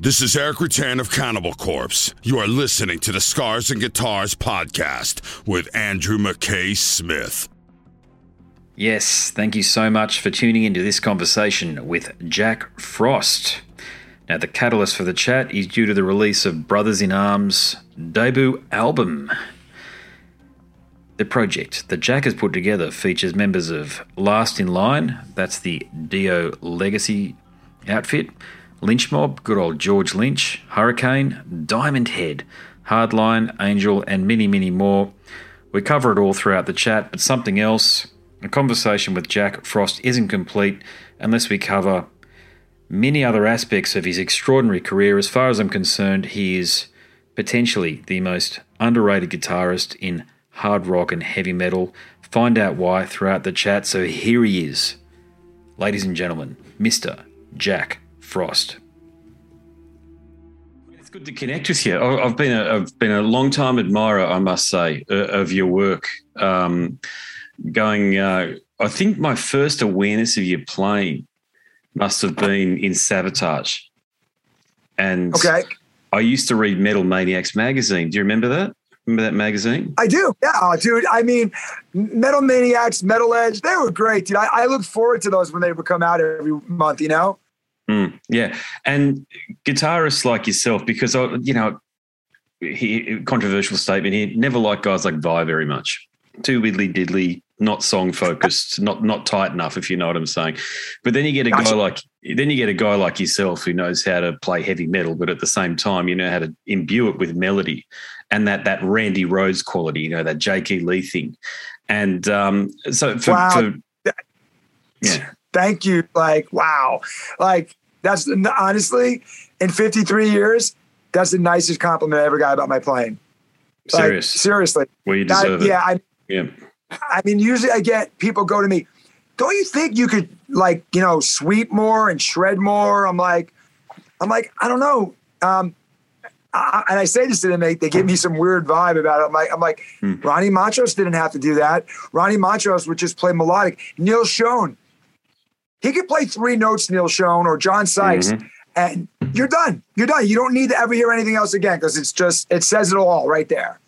This is Erik Rutan of Cannibal Corpse. You are listening to the Scars and Guitars podcast with Andrew McKay Smith. Yes, thank you so much for tuning into this conversation with Jack Frost. Now, the catalyst for the chat is due to the release of Brothers in Arms' debut album. The project that Jack has put together features members of Last in Line, that's the Dio Legacy outfit, Lynch Mob, good old George Lynch, Hurricane, Diamond Head, Hardline, Angel, and many, many more. We cover it all throughout the chat, but something else, a conversation with Jack Frost isn't complete unless we cover many other aspects of his extraordinary career. As far as I'm concerned, he is potentially the most underrated guitarist in hard rock and heavy metal. Find out why throughout the chat. So here he is, ladies and gentlemen, Mr. Jack Frost. It's good to connect with you. I've been a, I've been a long time admirer, I must say, of your work. Um, going, uh, I think my first awareness of your playing must have been in Savatage. and okay. I used to read Metal Maniacs magazine. Do you remember that? Remember that magazine? I do. Yeah, oh, dude. I mean, Metal Maniacs, Metal Edge, they were great, dude. I, I look forward to those when they would come out every month. You know. Mm, yeah, and guitarists like yourself, because I, you know, he controversial statement here. Never liked guys like Vai very much. Too widdly diddly, not song focused, not not tight enough, if you know what I'm saying. But then you get a gotcha. guy like then you get a guy like yourself who knows how to play heavy metal, but at the same time, you know how to imbue it with melody and that that Randy Rhoads quality, you know, that J.K. Lee thing. And um, so for, wow. for yeah. Thank you. Like, wow. Like, that's honestly, in 53 years, that's the nicest compliment I ever got about my playing. Serious. Like, seriously. Well, you deserve I, it. Yeah. I, yeah. I mean, usually I get people go to me, don't you think you could like, you know, sweep more and shred more? I'm like, I'm like, I don't know. Um, I, and I say this to them, they, they give me some weird vibe about it. I'm like, I'm like, hmm. Ronnie Machos didn't have to do that. Ronnie Machos would just play melodic. Neil Schon, he could play three notes, Neil Schon or John Sykes, mm-hmm. and you're done. You're done. You don't need to ever hear anything else again because it's just it says it all right there.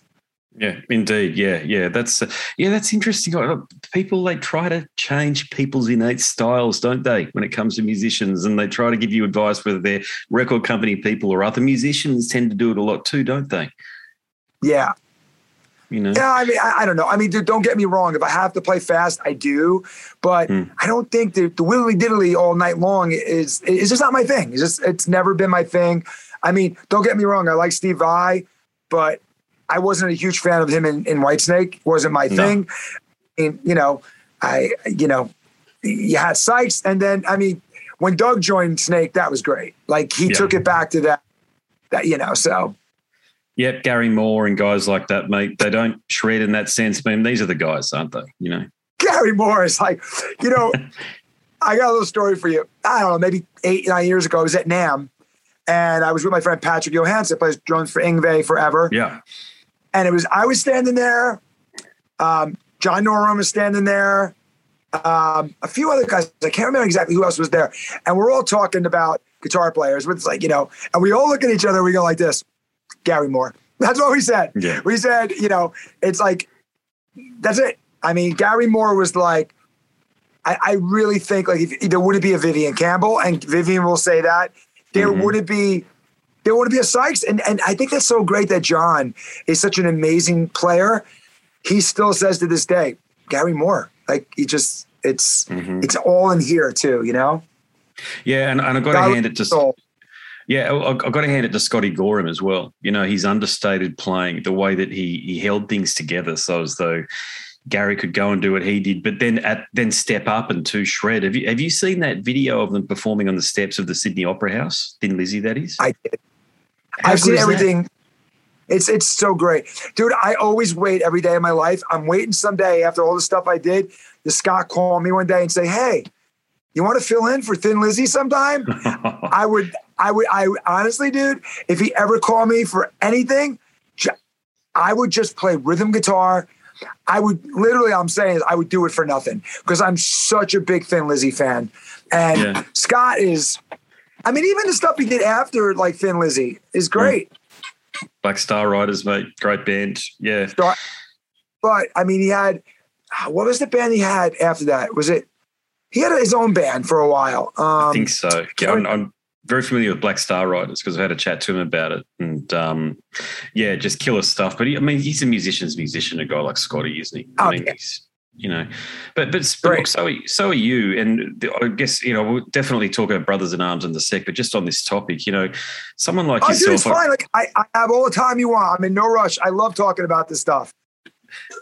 Yeah, indeed. Yeah, yeah. That's uh, yeah, that's interesting. People they try to change people's innate styles, don't they? When it comes to musicians, and they try to give you advice whether they're record company people or other musicians tend to do it a lot too, don't they? Yeah, you know? Yeah, I mean, I, I, don't know. I mean, dude, don't get me wrong. If I have to play fast, I do. But mm. I don't think the, the widdly diddly all night long is is just not my thing. It's just it's never been my thing. I mean, don't get me wrong. I like Steve Vai, but I wasn't a huge fan of him in, in Whitesnake. wasn't my no. thing. And you know, I you know, you had Sykes, and then I mean, when Doug joined Snake, that was great. Like he yeah. took it back to that. That you know, so Yep, Gary Moore and guys like that, mate. They don't shred in that sense. I mean, these are the guys, aren't they? You know, Gary Moore is like, you know, I got a little story for you. I don't know, maybe eight, nine years ago, I was at NAMM and I was with my friend Patrick Johansson, plays drums for Yngwie forever. Yeah. And it was, I was standing there. Um, John Norum was standing there. Um, a few other guys, I can't remember exactly who else was there. And we're all talking about guitar players. It's like, you know, and we all look at each other, we go like this. Gary Moore. That's what we said. Yeah. We said, you know, it's like, that's it. I mean, Gary Moore was like, I, I really think like if, there wouldn't be a Vivian Campbell, and Vivian will say that there mm-hmm. wouldn't be there wouldn't be a Sykes, and and I think that's so great that John is such an amazing player. He still says to this day, Gary Moore, like he just it's mm-hmm. it's all in here too, you know. Yeah, and, and I got to hand it to soul. Yeah, I've got to hand it to Scotty Gorham as well. You know, he's understated playing the way that he he held things together, so as though Gary could go and do what he did, but then at then step up and to shred. Have you have you seen that video of them performing on the steps of the Sydney Opera House? Thin Lizzy, that is. I did. How I've seen everything. That? It's it's so great, dude. I always wait every day of my life. I'm waiting someday after all the stuff I did. The Scott call me one day and say, "Hey, you want to fill in for Thin Lizzy sometime?" I would I would, I honestly, dude, if he ever called me for anything, I would just play rhythm guitar. I would literally, I'm saying, I would do it for nothing because I'm such a big Thin Lizzy fan. And yeah. Scott is, I mean, even the stuff he did after like Thin Lizzy is great. Black Star Riders, mate, great band. Yeah. Star- but I mean, he had what was the band he had after that? Was it? He had his own band for a while. Um, I think so. Yeah, I'm, I'm very familiar with Black Star Riders because I've had a chat to him about it, and um, yeah, just killer stuff. But he, I mean, he's a musician's musician, a guy like Scotty, isn't he? I Oh, mean, yeah. he's you know, but but, but look, so so are you, and the- I guess you know we'll definitely talk about brothers in arms in the sec, but just on this topic, you know, someone like Oh, dude, it's yourself, fine. Like I, I have all the time you want. I'm in no rush. I love talking about this stuff.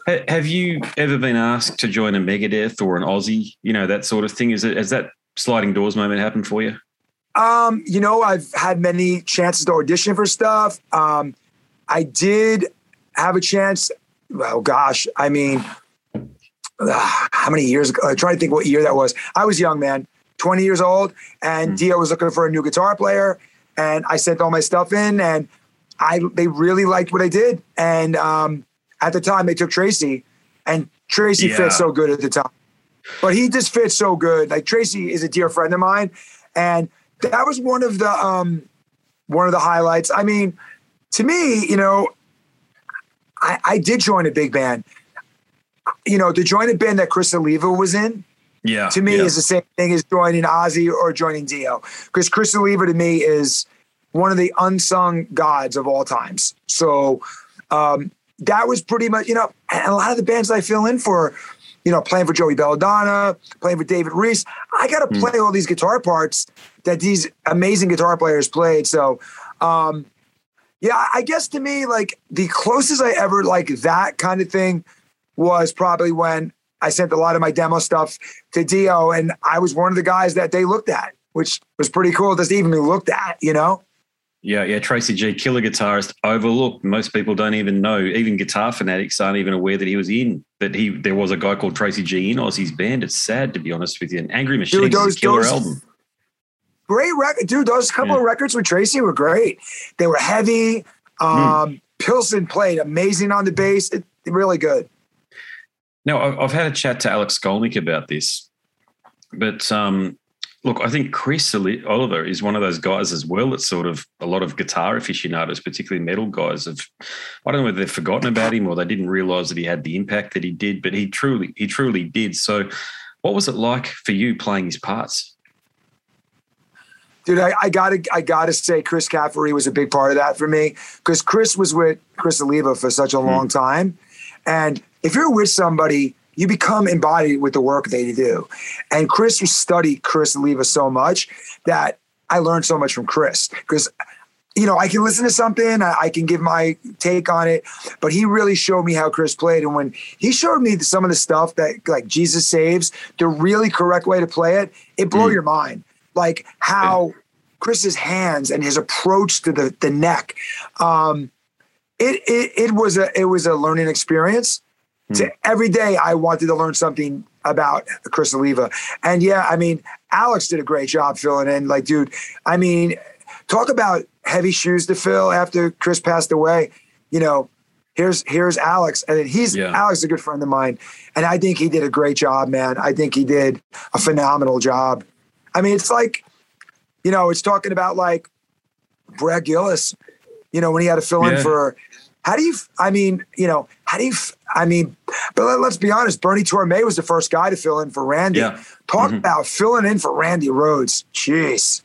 Have you ever been asked to join a Megadeth or an Ozzy? You know that sort of thing. Is it has that sliding doors moment happened for you? Um, you know, I've had many chances to audition for stuff. Um, I did have a chance. Well, gosh, I mean, uh, how many years ago? I'm trying to think what year that was. I was young, man, 20 years old, and Dio was looking for a new guitar player, and I sent all my stuff in, and I they really liked what I did, and um, at the time they took Tracy, and Tracy Yeah. fit so good at the time, but he just fits so good. Like Tracy is a dear friend of mine, and that was one of the um, one of the highlights. I mean, to me, you know, I, I did join a big band. You know, to join a band that Chris Oliva was in, Yeah, to me yeah. is the same thing as joining Ozzy or joining Dio. Because Chris Oliva to me is one of the unsung gods of all times. So um, that was pretty much, you know, and a lot of the bands I fill in for, you know, playing for Joey Belladonna, playing for David Reece, I got to play all these guitar parts that these amazing guitar players played. So, um, yeah, I guess to me, like the closest I ever like that kind of thing was probably when I sent a lot of my demo stuff to Dio, and I was one of the guys that they looked at, which was pretty cool just even be looked at, you know? Yeah, yeah, Tracy G, killer guitarist, overlooked. Most people don't even know. Even guitar fanatics aren't even aware that he was in. That he there was a guy called Tracy G in Ozzy's band. It's sad to be honest with you. And Angry Machines those- is a killer those- album. Great record, dude. Those couple Yeah. of records with Tracy were great. They were heavy. Um, Pilson played amazing on the bass. It, really good. Now, I've, had a chat to Alex Skolnick about this, but um, look, I think Chris Oliva is one of those guys as well. That's sort of a lot of guitar aficionados, particularly metal guys, have. I don't know whether they've forgotten about him or they didn't realize that he had the impact that he did, but he truly, he truly did. So, what was it like for you playing his parts? Dude, I, I gotta I gotta say Chris Caffery was a big part of that for me because Chris was with Chris Oliva for such a hmm. long time. And if you're with somebody, you become embodied with the work they do. And Chris studied Chris Oliva so much that I learned so much from Chris because you know, I can listen to something, I, I can give my take on it, but he really showed me how Chris played. And when he showed me some of the stuff that like Jesus saves, the really correct way to play it, it blew hmm. your mind. Like how Chris's hands and his approach to the the neck. Um, it, it it was a it was a learning experience. To, every day I wanted to learn something about Chris Oliva. And yeah, I mean, Alex did a great job filling in. Like, dude, I mean, talk about heavy shoes to fill after Chris passed away. You know, here's here's Alex, and he's Yeah. Alex is a good friend of mine, and I think he did a great job, man. I think he did a phenomenal job. I mean, it's like, you know, it's talking about like Brad Gillis, you know, when he had to fill Yeah. in for. How do you? I mean, you know, how do you? I mean, but let, us be honest. Bernie Torme was the first guy to fill in for Randy. Yeah. Talk mm-hmm. about filling in for Randy Rhoads. Jeez.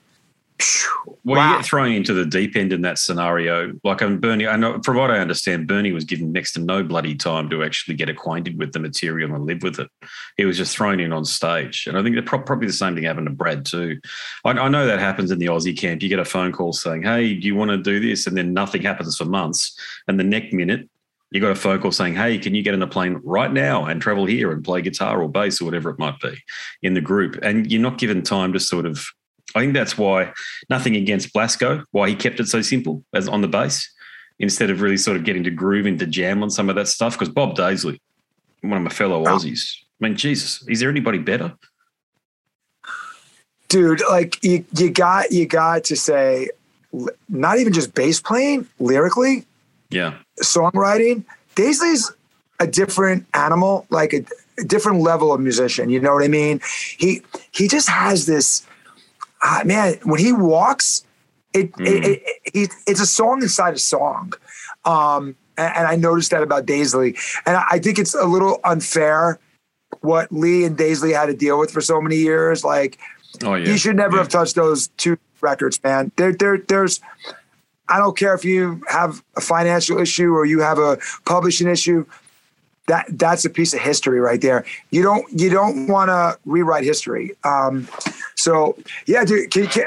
Well, Wow. you get thrown into the deep end in that scenario. Like, um, Bernie, I know, from what I understand, Bernie was given next to no bloody time to actually get acquainted with the material and live with it. He was just thrown in on stage. And I think that probably the same thing happened to Brad, too. I, I know that happens in the Ozzy camp. You get a phone call saying, hey, do you want to do this? And then nothing happens for months. And the next minute, you got a phone call saying, hey, can you get on a plane right now and travel here and play guitar or bass or whatever it might be in the group? And you're not given time to sort of I think that's why nothing against Blasko, why he kept it so simple as on the bass, instead of really sort of getting to groove into jam on some of that stuff. Because Bob Daisley, one of my fellow oh. Aussies, I mean, Jesus, is there anybody better? dude like you you got you got to say not even just bass playing lyrically Yeah, songwriting Daisley's a different animal like a, a different level of musician you know what i mean he he just has this ah, man, when he walks, it, Mm. it, it, it it's a song inside a song. Um, and, and I noticed that about Daisley, and I, I think it's a little unfair what Lee and Daisley had to deal with for so many years. Like Oh yeah. he should never Yeah. have touched those two records, man. There, there, there's. I don't care if you have a financial issue or you have a publishing issue. That that's a piece of history right there. You don't you don't want to rewrite history. Um, so yeah, dude. Can, can,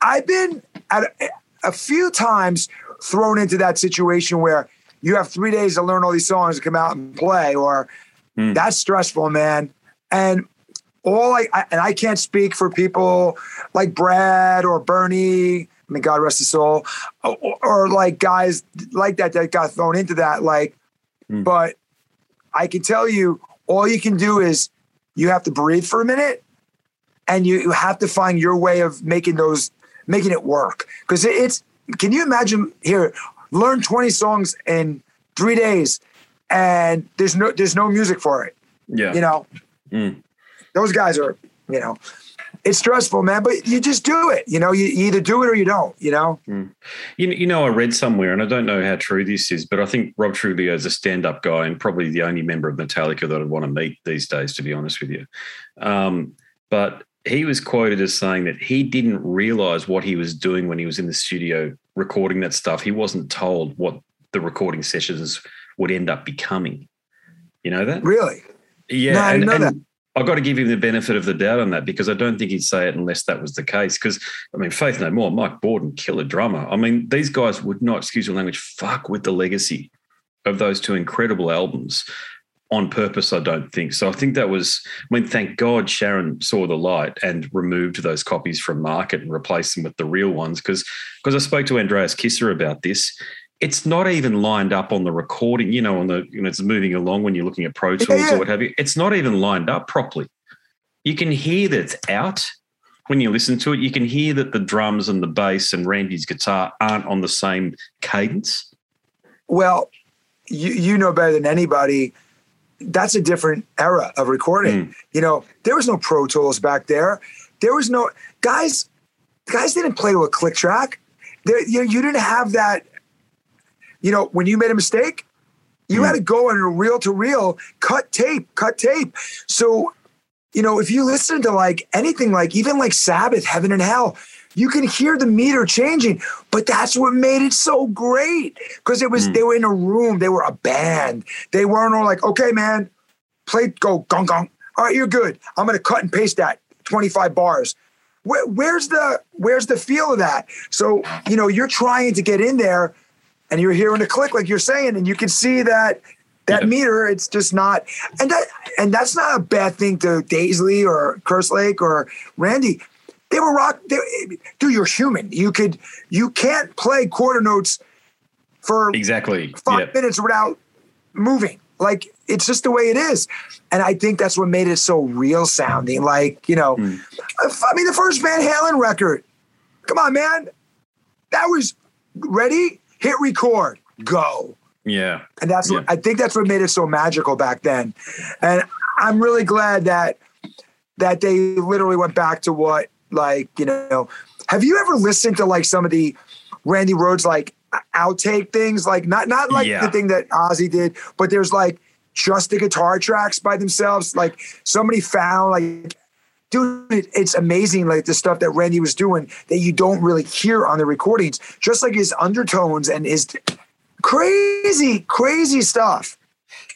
I've been at a, a few times thrown into that situation where you have three days to learn all these songs to come out and play, or Hmm. that's stressful, man. And all I, I and I can't speak for people like Brad or Bernie. I mean, God rest his soul, or, or like guys like that that got thrown into that. Like, Mm. but I can tell you, all you can do is you have to breathe for a minute, and you, you have to find your way of making those making it work. Because it, it's can you imagine here learn twenty songs in three days, and there's no there's no music for it yeah. you know Mm. those guys are you know it's stressful man but you just do it you know you, you either do it or you don't you know You, you know, I read somewhere, and I don't know how true this is, but I think Rob Trujillo is a stand-up guy and probably the only member of Metallica that I'd want to meet these days, to be honest with you. Um, but he was quoted as saying that he didn't realize what he was doing when he was in the studio recording that stuff. He wasn't told what the recording sessions would end up becoming. You know that? really Yeah, No, I and, didn't know and I've got to give him the benefit of the doubt on that because I don't think he'd say it unless that was the case. Because I mean, Faith No More, Mike Bordin, killer drummer. I mean, these guys would not, excuse my language, fuck with the legacy of those two incredible albums on purpose. I don't think so. I think that was. I mean, thank God Sharon saw the light and removed those copies from market and replaced them with the real ones. Because because I spoke to Andreas Kisser about this it's not even lined up on the recording, you know, on the, you know, it's moving along when you're looking at Pro Tools yeah. or what have you. It's not even lined up properly. You can hear that it's out when you listen to it. You can hear that the drums and the bass and Randy's guitar aren't on the same cadence. well you you know better than anybody that's a different era of recording hmm. you know there was no pro tools back there there was no guys guys didn't play to a click track there you, know, you didn't have that you know when you made a mistake you had to mm-hmm. go on a reel to reel cut tape cut tape. So you know if you listen to like anything like even like sabbath heaven and hell you can hear the meter changing but that's what made it so great because it was mm. they were in a room they were a band. They weren't all like okay man play go gong gong. All right you're good. I'm gonna cut and paste that 25 bars. Where, where's the where's the feel of that? So you know you're trying to get in there and you're hearing a click like you're saying and you can see that that Yeah. meter it's just not and that and that's not a bad thing to Daisley or Kerslake or Randy they were rock they, dude you're human you could you can't play quarter notes for Exactly. five Yeah. minutes without moving like it's just the way it is and I think that's what made it so real sounding like you know Mm. I mean the first Van Halen record come on man that was ready hit record go Yeah. and that's what I think that's what made it so magical back then. And I'm really glad that that they literally went back to what like, you know, have you ever listened to like some of the Randy Rhoads like outtake things? Like not not like Yeah. the thing that Ozzy did, but there's like just the guitar tracks by themselves. Like somebody found like dude, it- it's amazing like the stuff that Randy was doing that you don't really hear on the recordings, just like his undertones and his crazy, crazy stuff.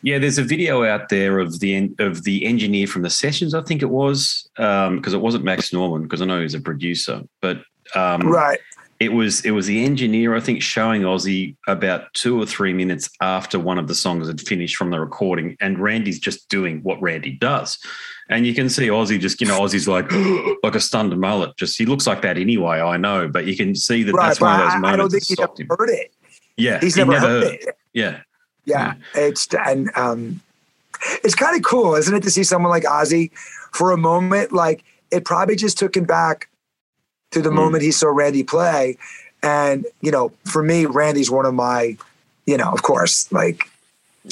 Yeah, there's a video out there of the of the engineer from the sessions. I think it was because it wasn't Max Norman because I know he's a producer, but um, Right. it was it was the engineer I think showing Ozzy about two or three minutes after one of the songs had finished from the recording, and Randy's just doing what Randy does, and you can see Ozzy just you know, Ozzy's like like a stunned mullet. Just he looks like that anyway. I know, but you can see that Right. that's one of those moments I don't think he's ever him. heard it. Yeah, He's he never, heard it. Yeah, Yeah. It's and um it's kind of cool, isn't it, to see someone like Ozzy for a moment? Like it probably just took him back to the Mm. moment he saw Randy play. And, you know, for me, Randy's one of my, you know, of course, like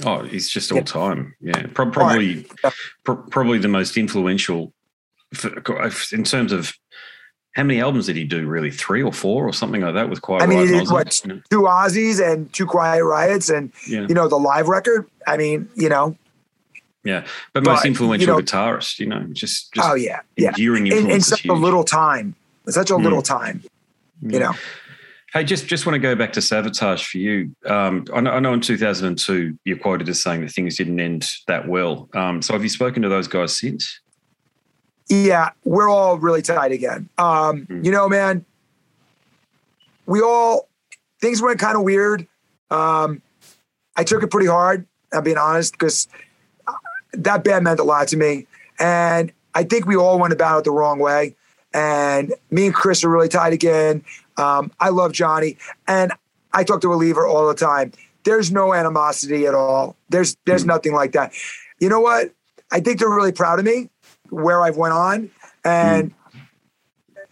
Oh, he's just all Yeah. time. Yeah, Pro- probably Yeah. pro- probably the most influential for, in terms of how many albums did he do? Really, three or four or something like that with Quiet I mean, Riot he did what You know? two Ozzys and two Quiet Riots, and Yeah. you know the live record. I mean, you know, Yeah, but most influential you know- guitarist. You know, just just oh yeah, yeah, enduring in, in is such a little time, in such a little mm. time, you know. Hey, just just want to go back to Savatage for you. Um, I, know, I know in 2002 you're quoted as saying that things didn't end that well. Um, so have you spoken to those guys since? Yeah, we're all really tight again. Um, Mm. You know, man, we all things went kind of weird. Um, I took it pretty hard. I'm being honest because that band meant a lot to me, and I think we all went about it the wrong way. And me and Chris are really tight again. Um, I love Johnny, and I talk to a lever all the time. There's no animosity at all. There's there's hmm. nothing like that. You know what? I think they're really proud of me where I've went on, and hmm.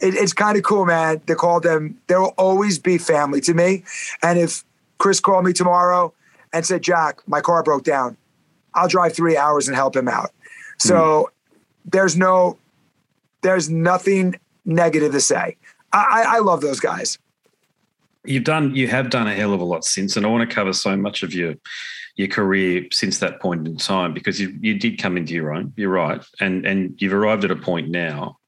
it, it's kind of cool, man. To call them, they'll always be family to me. And if Chris called me tomorrow and said, "Jack, my car broke down," I'll drive three hours and help him out. So hmm. there's no, there's nothing negative to say. I, I, love those guys. You've done you have done a hell of a lot since, and I want to cover so much of your your career since that point in time because you you did come into your own. You're right, and and you've arrived at a point now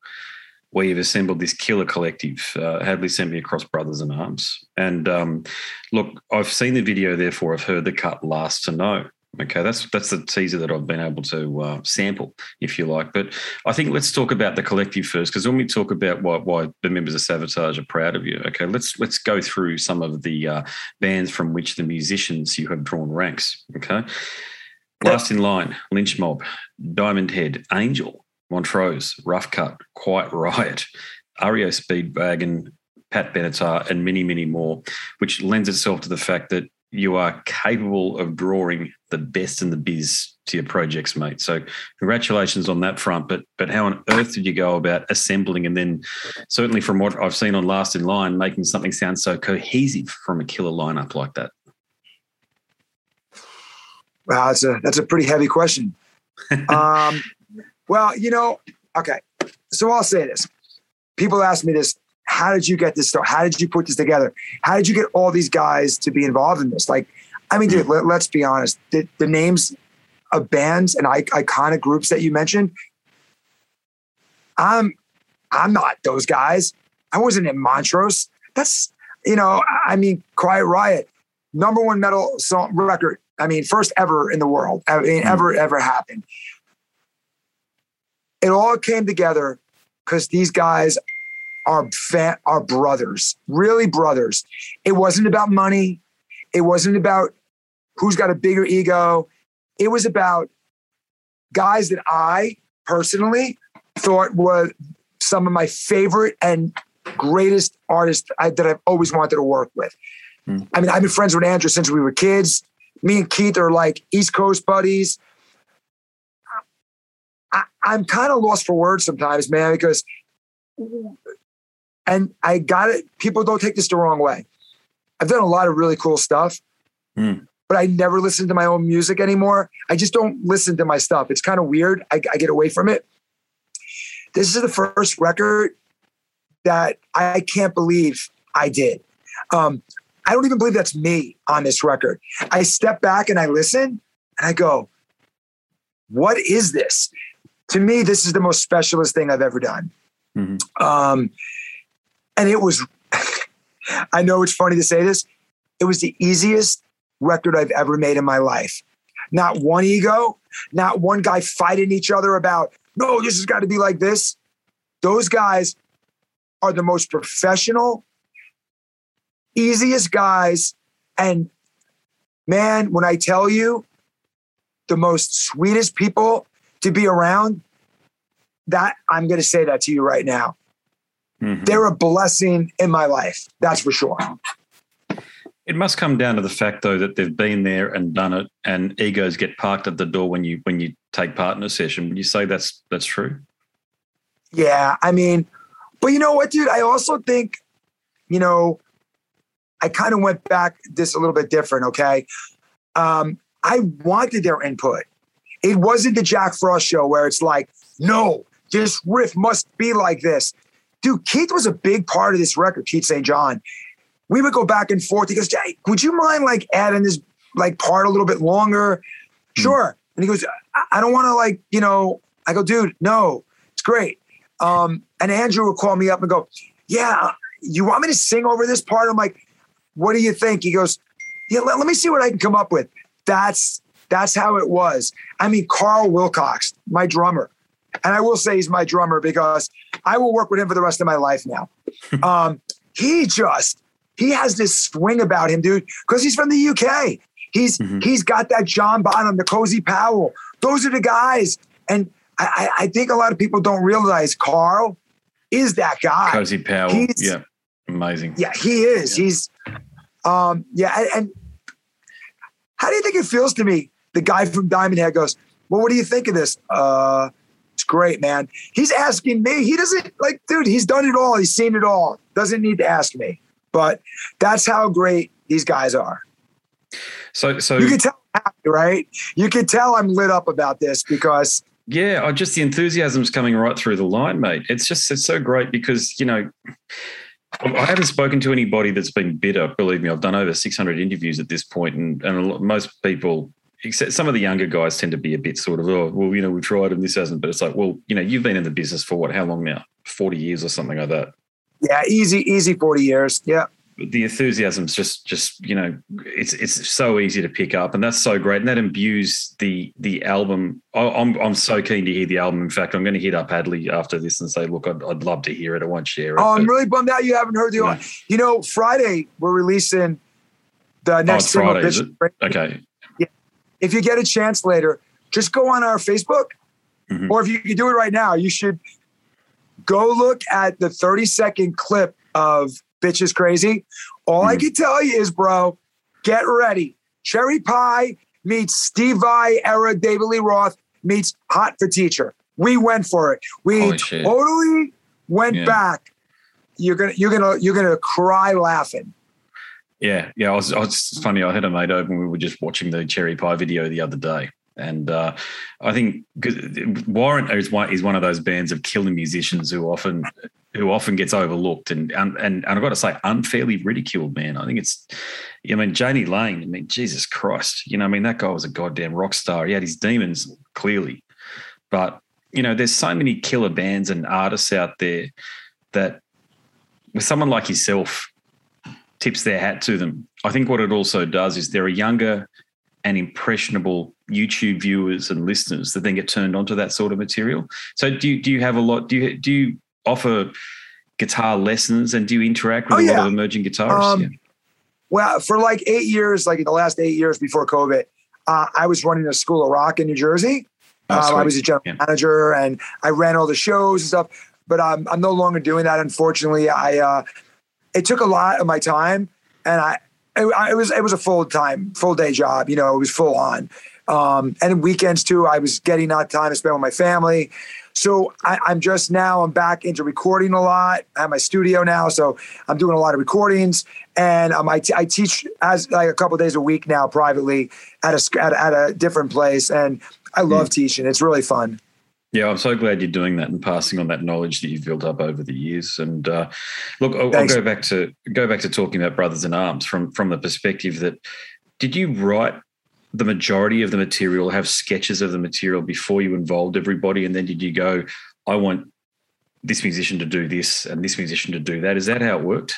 where you've assembled this killer collective, uh, Hadley Semi Across Brothers in Arms. And um, look, I've seen the video, therefore I've heard the cut last to know. Okay, that's that's the teaser that I've been able to uh, sample, if you like. But I think let's talk about the collective first, because when we talk about why, why the members of Savatage are proud of you, okay, let's let's go through some of the uh, bands from which the musicians you have drawn ranks. Okay, last in line, Lynch Mob, Diamond Head, Angel, Montrose, Rough Cut, Quiet Riot, REO Speedwagon, Pat Benatar, and many, many more, which lends itself to the fact that you are capable of drawing the best in the biz to your projects, mate. So congratulations on that front. But but how on earth did you go about assembling and then certainly from what I've seen on Last in Line, making something sound so cohesive from a killer lineup like that? Wow, that's a that's a pretty heavy question. um, well, you know, okay. So I'll say this. People ask me this: How did you get this stuff? How did you put this together? How did you get all these guys to be involved in this? Like, I mean, dude, let, us be honest. The, the names of bands and I, iconic groups that you mentioned, I'm I'm not those guys. I wasn't in Montrose. That's you know, I mean, Quiet Riot, number one metal song record. I mean, first ever in the world. I mean, mm. ever ever happened. It all came together because these guys are fa- are brothers, really brothers. It wasn't about money. It wasn't about who's got a bigger ego. It was about guys that I personally thought were some of my favorite and greatest artists I, that I've always wanted to work with. Mm. I mean, I've been friends with Andrew since we were kids. Me and Keith are like East Coast buddies. I, I'm kind of lost for words sometimes, man, because, and I got it. People don't take this the wrong way. I've done a lot of really cool stuff, Mm. but I never listen to my own music anymore. I just don't listen to my stuff. It's kind of weird. I, I get away from it. This is the first record that I can't believe I did. Um, I don't even believe that's me on this record. I step back and I listen and I go, what is this? To me, this is the most specialist thing I've ever done. Mhm. Um, and it was, I know it's funny to say this, it was the easiest record I've ever made in my life. Not one ego, not one guy fighting each other about, no, this has got to be like this. Those guys are the most professional, easiest guys. And man, when I tell you the most sweetest people to be around, that I'm going to say that to you right now. Mhm. They're a blessing in my life. That's for sure. It must come down to the fact, though, that they've been there and done it, and egos get parked at the door when you when you take part in a session. Would you say that's that's true? Yeah, I mean, but you know what, dude? I also think, you know, I kind of went back this a little bit different. Okay, um, I wanted their input. It wasn't the Jack Frost show where it's like, no, this riff must be like this, dude, Keith was a big part of this record, Keith St. John. We would go back and forth. He goes, Jay, would you mind like adding this like part a little bit longer? Hmm. Sure. And he goes, I, I don't want to like, you know, I go, dude, no, it's great. Um, and Andrew would call me up and go, yeah, you want me to sing over this part? I'm like, what do you think? He goes, yeah, let, let me see what I can come up with. That's that's how it was. I mean, Carl Wilcox, my drummer, and I will say he's my drummer because I will work with him for the rest of my life now. um, he just he has this swing about him, dude, because he's from the UK. He's mm-hmm. he's got that John Bonham, the Cozy Powell. Those are the guys, and I, I think a lot of people don't realize Carl is that guy. Cozy Powell, he's, yeah, amazing. Yeah, he is. Yeah. He's, um, yeah, and, and how do you think it feels to me the guy from Diamond Head goes, Well, what do you think of this? Uh, it's great, man. He's asking me. He doesn't like, dude, he's done it all. He's seen it all. Doesn't need to ask me. But that's how great these guys are. So, so you can tell, right? You can tell I'm lit up about this because. Yeah, I just the enthusiasm's coming right through the line, mate. It's just it's so great because you know I haven't spoken to anybody that's been bitter. Believe me, I've done over 600 interviews at this point, and, and most people except some of the younger guys tend to be a bit sort of, oh, well, you know, we tried and this hasn't. But it's like, well, you know, you've been in the business for what? How long now? Forty years or something like that. Yeah, easy, easy, forty years. Yeah. The enthusiasm's just, just you know, it's it's so easy to pick up, and that's so great, and that imbues the the album. I'm I'm so keen to hear the album. In fact, I'm going to hit up Hadley after this and say, look, I'd, I'd love to hear it. I won't share it. Oh, I'm really bummed out you haven't heard the. You know, Friday we're releasing the next oh, Friday? Okay if you get a chance later, just go on our Facebook, mm-hmm. or if you can do it right now, you should go look at the 30 second clip of Bitches Crazy. All mm-hmm. I can tell you is, bro, get ready. Cherry Pie meets Steve Vai era David Lee Roth meets Hot for Teacher. We went for it. We Holy totally shit. went yeah. back. You're gonna you're gonna you're gonna cry laughing. Yeah, yeah. I was, I was funny. I had a mate over and we were just watching the cherry pie video the other day. And uh, I think Warrant is one, is one of those bands of killer musicians who often who often gets overlooked and and and, I've got to say unfairly ridiculed. Man, I think it's. I mean, Jani Lane. I mean, Jesus Christ. You know, I mean, that guy was a goddamn rock star. He had his demons clearly, but you know, there's so many killer bands and artists out there that with someone like yourself tips their hat to them. I think what it also does is there are younger and impressionable YouTube viewers and listeners that then get turned onto that sort of material. So do you, do you have a lot? Do you do you offer guitar lessons and do you interact with oh, a yeah. lot of emerging guitarists? Um, yeah. Well, for like eight years, like in the last eight years before COVID, uh, I was running a school of rock in New Jersey. Oh, um, I was a general yeah. manager and I ran all the shows and stuff. But I'm, I'm no longer doing that. Unfortunately, I uh, it took a lot of my time, and I it, it was it was a full time full day job. You know, it was full on, um, and weekends too. I was getting not time to spend with my family. So I, am just now I'm back into recording a lot. I have my studio now, so I'm doing a lot of recordings, and um, I, t- I teach as like a couple days a week now privately at a at, at a different place, and I love mm. teaching. It's really fun. Yeah, I'm so glad you're doing that and passing on that knowledge that you've built up over the years. And uh, look, I'll, I'll, go back to go back to talking about Brothers in Arms from from the perspective that did you write the majority of the material, have sketches of the material before you involved everybody, and then did you go, I want this musician to do this and this musician to do that? Is that how it worked?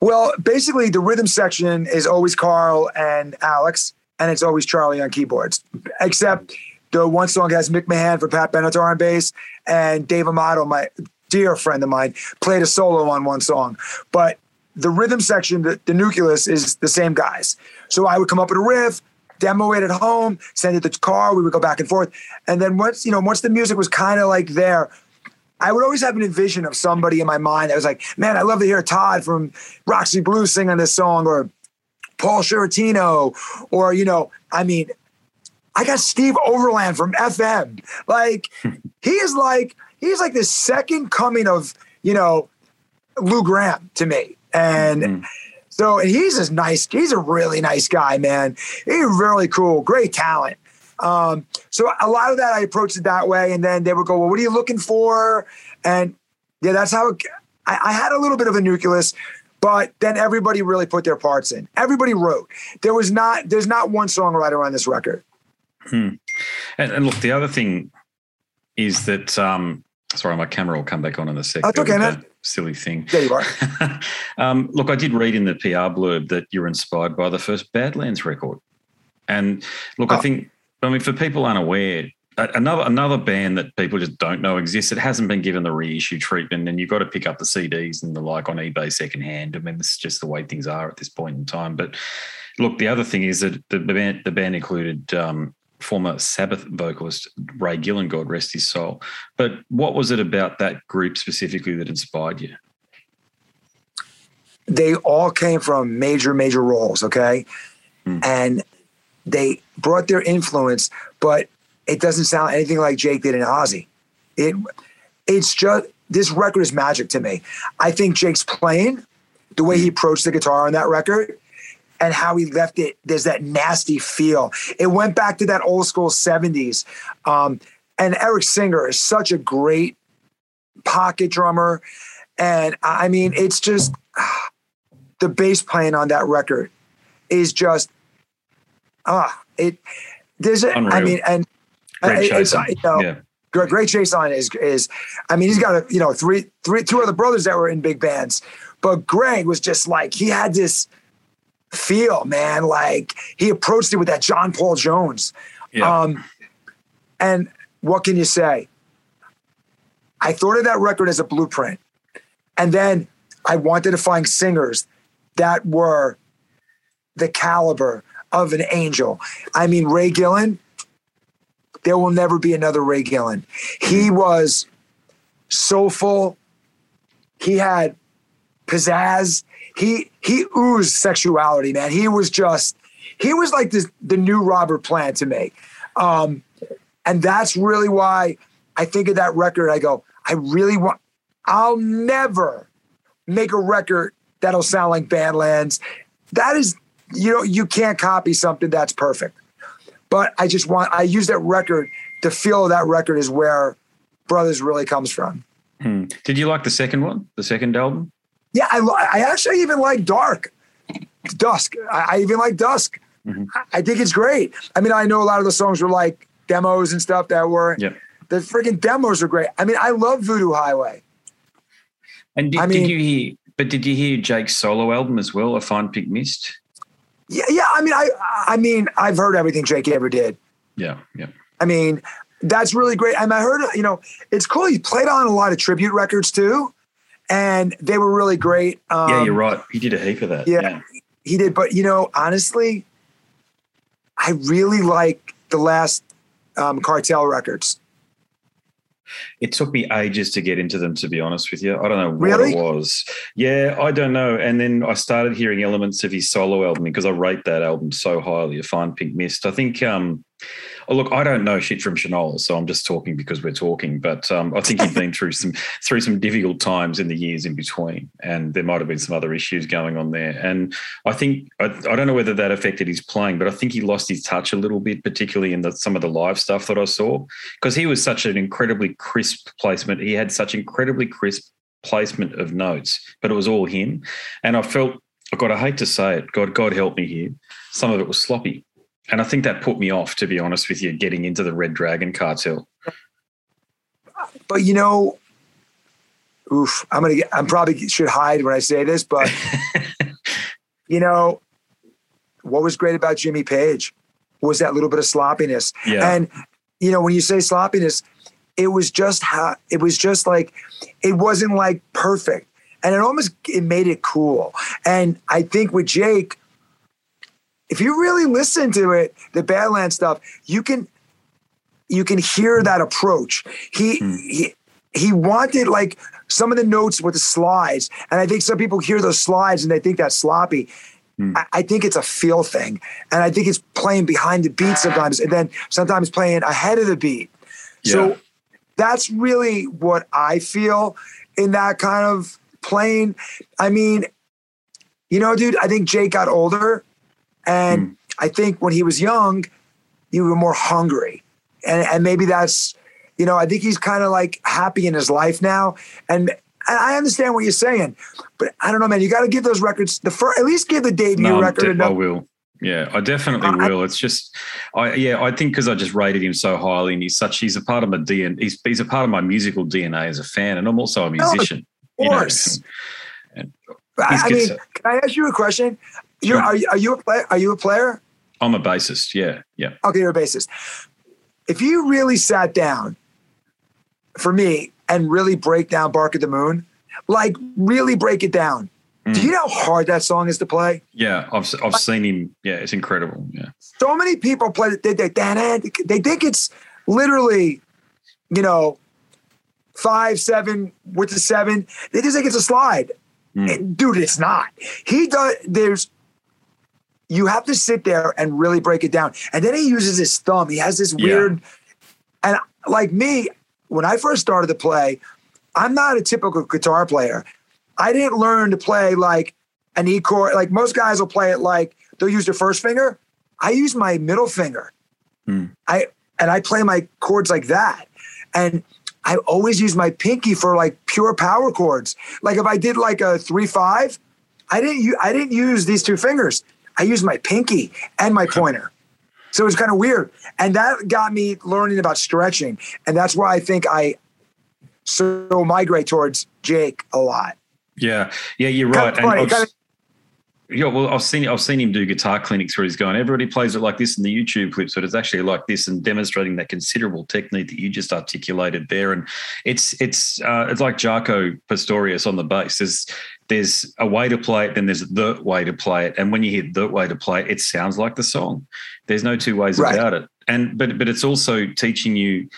Well, basically, the rhythm section is always Carl and Alex, and it's always Charlie on keyboards, except the one song has Mick Mahan for Pat Benatar on bass, and Dave Amato, my dear friend of mine, played a solo on one song. But the rhythm section, the, the nucleus is the same guys. So I would come up with a riff, demo it at home, send it to the car. We would go back and forth, and then once you know, once the music was kind of like there, I would always have an envision of somebody in my mind that was like, "Man, I love to hear Todd from Roxy Blues sing on this song," or Paul Shortino, or you know, I mean, I got Steve Overland from FM. Like he is like he's like the second coming of you know Lou Gramm to me, and. Mm-hmm. So he's a nice, he's a really nice guy, man. He's really cool, great talent. Um, so a lot of that I approached it that way, and then they would go, "Well, what are you looking for?" And yeah, that's how it, I, I had a little bit of a nucleus, but then everybody really put their parts in. Everybody wrote. There was not there's not one songwriter on this record. Hmm. And, and, look, the other thing is that um, sorry, my camera will come back on in a second. That's okay. Silly thing. There you are. um, look, I did read in the PR blurb that you're inspired by the first Badlands record, and look, oh. I think I mean for people unaware, another another band that people just don't know exists. It hasn't been given the reissue treatment, and you've got to pick up the CDs and the like on eBay secondhand. I mean, it's just the way things are at this point in time. But look, the other thing is that the band the band included um, former Sabbath vocalist Ray Gillen, God rest his soul. But what was it about that group specifically that inspired you? They all came from major, major roles, okay? Hmm. And they brought their influence, but it doesn't sound anything like Jake did in Ozzy. It it's just this record is magic to me. I think Jake's playing, the way he approached the guitar on that record, and how he left it. There's that nasty feel. It went back to that old school 70s. Um, and Eric Singer is such a great pocket drummer. And I mean, it's just ah, the bass playing on that record is just ah, it. There's a, Unreal. I mean, and great it's, you know, yeah. Great, Greg Chaisson is is I mean he's got a you know three three two other brothers that were in big bands, but Greg was just like he had this feel, man. Like he approached it with that John Paul Jones. Yeah. Um, and what can you say? I thought of that record as a blueprint. And then I wanted to find singers that were the caliber of an angel. I mean, Ray Gillen, there will never be another Ray Gillen. He was soulful. He had pizzazz he he oozed sexuality, man. He was just he was like this the new Robert Plant to me. Um, and that's really why I think of that record. I go, I really want I'll never make a record that'll sound like Badlands. That is, you know, you can't copy something that's perfect. But I just want I use that record to feel that record is where Brothers really comes from. Hmm. Did you like the second one, the second album? Yeah, I, I actually even like Dark, Dusk. I, I even like Dusk. Mm-hmm. I, I think it's great. I mean, I know a lot of the songs were like demos and stuff that were. Yeah. The freaking demos are great. I mean, I love Voodoo Highway. And did, I mean, did you hear? But did you hear Jake's solo album as well, A Fine Pink Mist? Yeah, yeah. I mean, I, I mean, I've heard everything Jake ever did. Yeah, yeah. I mean, that's really great. I mean, I heard, you know, it's cool. He played on a lot of tribute records too and they were really great. Um, yeah, you're right. He did a heap of that. Yeah, yeah, he did. But you know, honestly, I really like the last um, cartel records. It took me ages to get into them, to be honest with you. I don't know what really? it was. Yeah, I don't know. And then I started hearing elements of his solo album because I rate that album so highly, A Fine Pink Mist. I think um, Oh, look, I don't know shit from Shinola, so I'm just talking because we're talking. But um, I think he's been through some through some difficult times in the years in between, and there might have been some other issues going on there. And I think I, I don't know whether that affected his playing, but I think he lost his touch a little bit, particularly in the, some of the live stuff that I saw, because he was such an incredibly crisp placement. He had such incredibly crisp placement of notes, but it was all him. And I felt, God, I hate to say it, God, God help me here. Some of it was sloppy and I think that put me off, to be honest with you, getting into the Red Dragon cartel. But you know, oof, I'm gonna get, I'm probably should hide when I say this, but you know, what was great about Jimmy Page was that little bit of sloppiness. Yeah. And you know, when you say sloppiness, it was just how it was just like it wasn't like perfect. And it almost it made it cool. And I think with Jake, if you really listen to it, the Badland stuff, you can you can hear that approach. He hmm. he he wanted like some of the notes with the slides, and I think some people hear those slides and they think that's sloppy. Hmm. I, I, think it's a feel thing, and I think it's playing behind the beat sometimes, and then sometimes playing ahead of the beat. Yeah. So that's really what I feel in that kind of playing. I mean, you know, dude, I think Jake got older and mm. I think when he was young, you were more hungry. And, and maybe that's, you know, I think he's kind of like happy in his life now. And I understand what you're saying, but I don't know, man. You got to give those records the first, at least give the debut No, record. de- I will. Yeah, I definitely I- will. It's just, I yeah, I think because I just rated him so highly, and he's such, he's a part of my DNA. He's he's a part of my musical DNA as a fan, and I'm also a musician. Of you know. course. And I, mean, can I ask you a question? You're, are, you, are you a player? Are you a player? I'm a bassist. Yeah, yeah. Okay, you're a bassist. If you really sat down for me and really break down Bark at the Moon, like really break it down, Mm. do you know how hard that song is to play? Yeah, I've I've seen him. Yeah, it's incredible. Yeah, So many people play it. They, they, they, they think it's literally, you know, five, seven with the seven. They just think it's a slide. Mm. And, dude, it's not. He does, there's, you have to sit there and really break it down. And then he uses his thumb. He has this Yeah. weird, and like me, when I first started to play, I'm not a typical guitar player. I didn't learn to play like an E chord. Like most guys will play it like they'll use their first finger. I use my middle finger. Hmm. I and I play my chords like that. And I always use my pinky for like pure power chords. Like if I did like a three five, I didn't u- I didn't use these two fingers. I used my pinky and my pointer. So it was kind of weird. And that got me learning about stretching. And that's why I think I so migrate towards Jake a lot. yeah, yeah. You're right. And kinda- Yeah, well, I've seen I've seen him do guitar clinics where he's going. Everybody plays it like this in the YouTube clips, but it's actually like this, and demonstrating that considerable technique that you just articulated there. And it's it's uh, it's like Jaco Pastorius on the bass. There's there's a way to play it, then there's the way to play it, and when you hear the way to play it, it sounds like the song. There's no two ways Right. about it. And but but it's also teaching you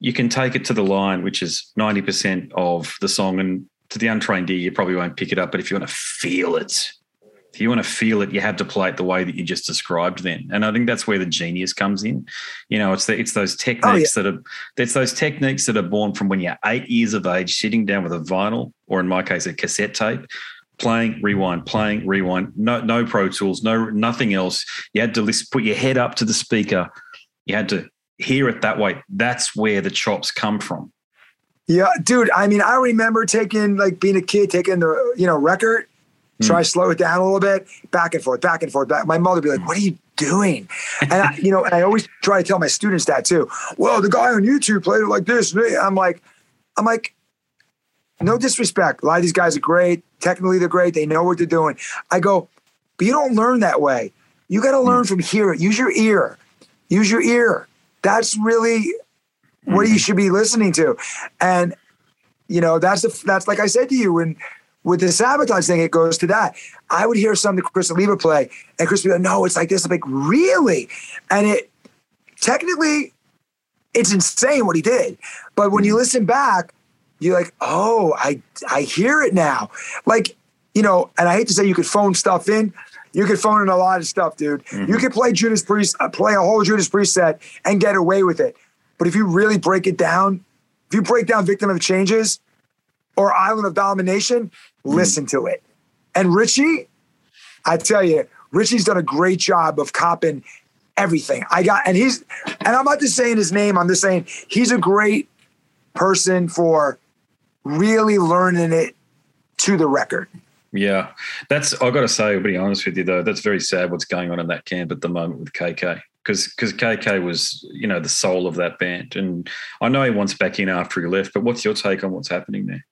you can take it to the line, which is ninety percent of the song, and to the untrained ear, you probably won't pick it up. But if you want to feel it, if you want to feel it, you have to play it the way that you just described then. And I think that's where the genius comes in. You know, it's the, it's those oh, techniques that are it's those techniques that are born from when you're eight years of age, sitting down with a vinyl, or in my case, a cassette tape, playing, rewind, playing, rewind, no no pro tools, no nothing else. You had to listen, put your head up to the speaker. You had to hear it that way. That's where the chops come from. Yeah, dude. I mean, I remember taking like being a kid, taking the you know record, Hmm. try to slow it down a little bit, back and forth, back and forth. Back. My mother would be like, "What are you doing?" And I, you know, and I always try to tell my students that too. Well, the guy on YouTube played it like this. I'm like, I'm like, no disrespect. A lot of these guys are great. Technically, they're great. They know what they're doing. I go, but you don't learn that way. You got to hmm. learn from here. Use your ear. Use your ear. That's really what hmm. you should be listening to. And you know, that's the that's like I said to you when with the Savatage thing, it goes to that. I would hear something Chris Oliva play, and Chris would be like, no, it's like this. I'm like, really? And it technically it's insane what he did. But when you listen back, you're like, oh, I I hear it now. Like, you know, and I hate to say you could phone stuff in. You could phone in a lot of stuff, dude. You could play Judas Priest, uh, play a whole Judas Priest set and get away with it. But if you really break it down, if you break down Victim of Changes or Island of Domination, listen to it. And Richie, I tell you, Richie's done a great job of copping everything. I got, and he's, and I'm not just saying his name, I'm just saying he's a great person for really learning it to the record. Yeah, that's I got to say. I'll be honest with you though, that's very sad what's going on in that camp at the moment with KK because because KK was you know the soul of that band, and I know he wants back in after he left. But what's your take on what's happening there?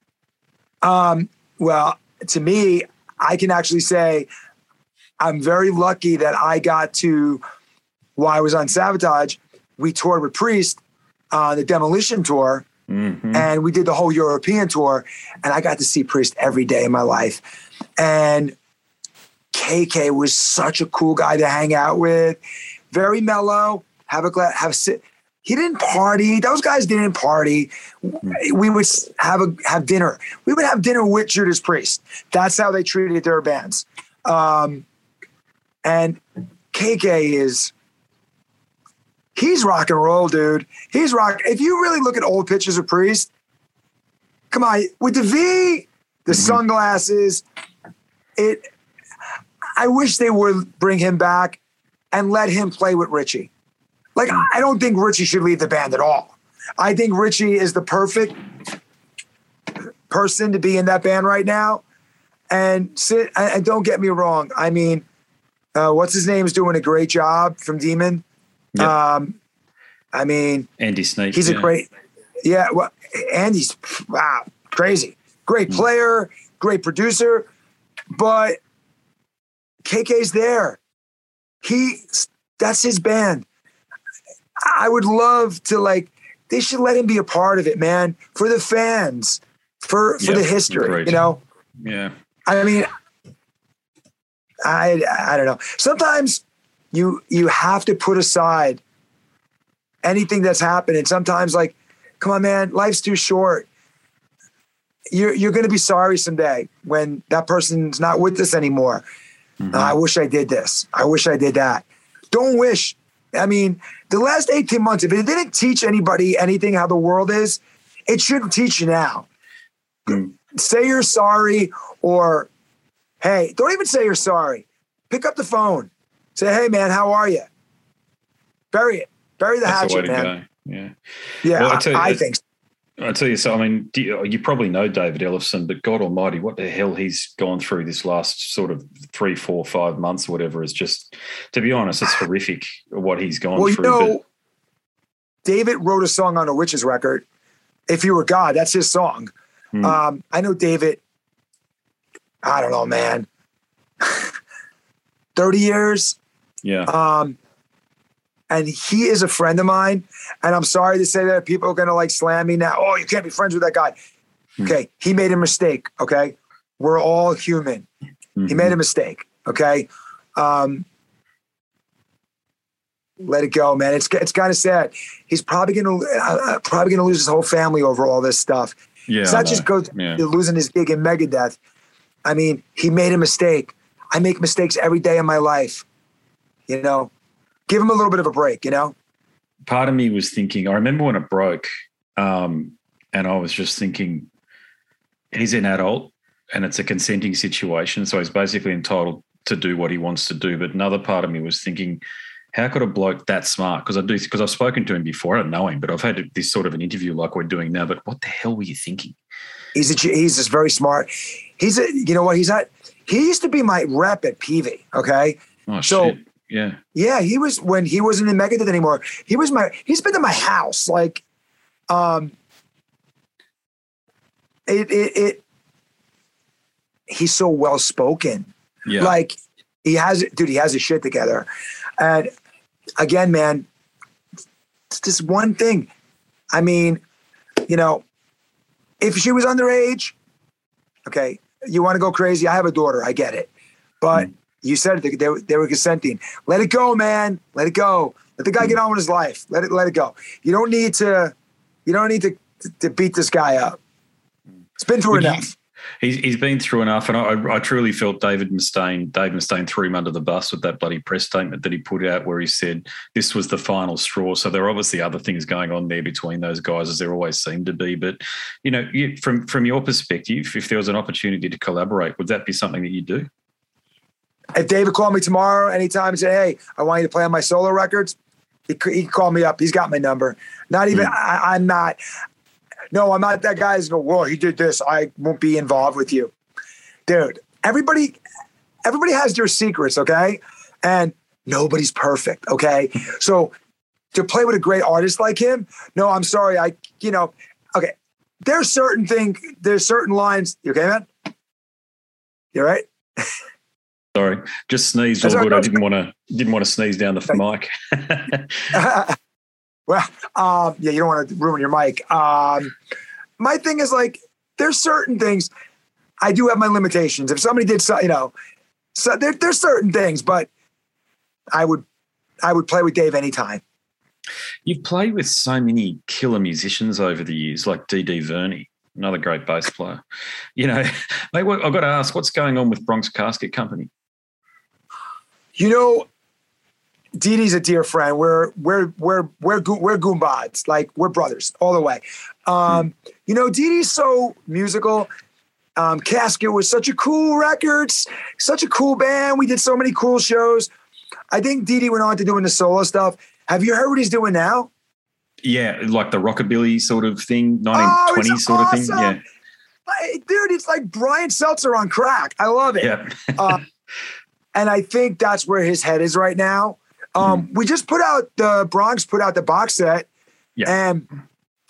Um, well, to me, I can actually say I'm very lucky that I got to, while I was on Savatage, we toured with Priest on the Demolition tour, Mhm. and we did the whole European tour, and I got to see Priest every day in my life. And KK was such a cool guy to hang out with, very mellow, have a glass, have sit. He didn't party. Those guys didn't party. We would have a have dinner. We would have dinner with Judas Priest. That's how they treated their bands. Um, and KK is he's rock and roll, dude. He's rock. If you really look at old pictures of Priest, come on, with the V, the sunglasses, it. I wish they would bring him back and let him play with Richie. Like I don't think Richie should leave the band at all. I think Richie is the perfect person to be in that band right now. And sit and don't get me wrong. I mean, uh, what's his name is doing a great job from Demon. Yep. Um, I mean, Andy Sneap. He's yeah. a great, yeah. Well, Andy's wow, crazy, great hmm. player, great producer, but KK's there. He, that's his band. I would love to like. They should let him be a part of it, man, for the fans, for for yep. the history. Great. You know. Yeah. I mean, I I don't know. Sometimes you you have to put aside anything that's happening. Sometimes like, come on, man, life's too short. You're you're gonna be sorry someday when that person's not with us anymore. Mm-hmm. Uh, I wish I did this. I wish I did that. Don't wish. I mean, the last 18 months, if it didn't teach anybody anything how the world is, it shouldn't teach you now. Mm. Say you're sorry or hey, don't even say you're sorry. Pick up the phone. Say, hey man, how are you? Bury it. Bury the That's hatchet, man. Yeah. Yeah, well, I, I, I think so. I tell you so. I mean, you, you, probably know David Ellefson, but God Almighty, what the hell he's gone through this last sort of three, four, five months, or whatever, is just, to be honest, it's horrific what he's gone well, through. You know. David wrote a song on a Witches record. If you were God, that's his song. Hmm. Um, I know David. I don't know, man. Thirty years. Yeah. Um, and he is a friend of mine. And I'm sorry to say that people are going to like slam me now. Oh, you can't be friends with that guy. Mm-hmm. Okay. He made a mistake. Okay. We're all human. Mm-hmm. He made a mistake. Okay. Um, let it go, man. It's it's kind of sad. He's probably gonna uh, uh, probably gonna lose his whole family over all this stuff. Yeah, it's not just go yeah. losing his gig in Megadeth. I mean, he made a mistake. I make mistakes every day in my life. You know, give him a little bit of a break, you know? Part of me was thinking, I remember when it broke, um, and I was just thinking, he's an adult and it's a consenting situation. So he's basically entitled to do what he wants to do. But another part of me was thinking, how could a bloke that smart? Because I do, because I've spoken to him before. I don't know him, but I've had this sort of an interview like we're doing now. But what the hell were you thinking? He's a, he's just very smart. He's a, you know what? He's at, he used to be my rep at Peavey. Okay. Oh, so shit. Yeah. Yeah, he was when he wasn't in Megadeth anymore. He was my he's been to my house. Like um it it, it he's so well spoken. Yeah. Like he has dude, he has his shit together. And again, man, it's just one thing. I mean, you know, if she was underage, okay, you want to go crazy. I have a daughter, I get it. But mm you said it. They, they were consenting. Let it go, man. Let it go. Let the guy get on with his life. Let it. Let it go. You don't need to. You don't need to to beat this guy up. It's been through Would enough. You, he's, he's been through enough, and I, I truly felt David Mustaine. Dave Mustaine threw him under the bus with that bloody press statement that he put out, where he said this was the final straw. So there are obviously other things going on there between those guys, as there always seem to be. But you know, you, from from your perspective, if there was an opportunity to collaborate, would that be something that you do? If David called me tomorrow anytime and said, "Hey, I want you to play on my solo records," he he can call me up. He's got my number. Not even mm. I, am not. No, I'm not that guy who's go. Well, he did this. I won't be involved with you, dude. Everybody, everybody has their secrets, okay? And nobody's perfect, okay? So to play with a great artist like him, no, I'm sorry. I, you know, okay. There's certain thing. There's certain lines. You okay, man? You right? Sorry, just sneezed all good. I didn't want to didn't want to sneeze down the mic. well, um, yeah, you don't want to ruin your mic. Um, my thing is like there's certain things. I do have my limitations. If somebody did, so, you know, so there, there's certain things, but I would I would play with Dave anytime. You've played with so many killer musicians over the years, like DD Verni another great bass player. You know, mate, I've got to ask, what's going on with Bronx Casket Company? You know, Didi's a dear friend. We're we're we're we're we're goombads. Like we're brothers all the way. Um, mm. You know, Didi's so musical. Um, Casket was such a cool record, such a cool band. We did so many cool shows. I think Didi went on to doing the solo stuff. Have you heard what he's doing now? Yeah, like the rockabilly sort of thing, 1920s oh, sort awesome. of thing. Yeah. dude, it's like Brian Setzer on crack. I love it. Yeah. uh, and I think that's where his head is right now. Um, mm. We just put out the Bronx put out the box set, yeah. and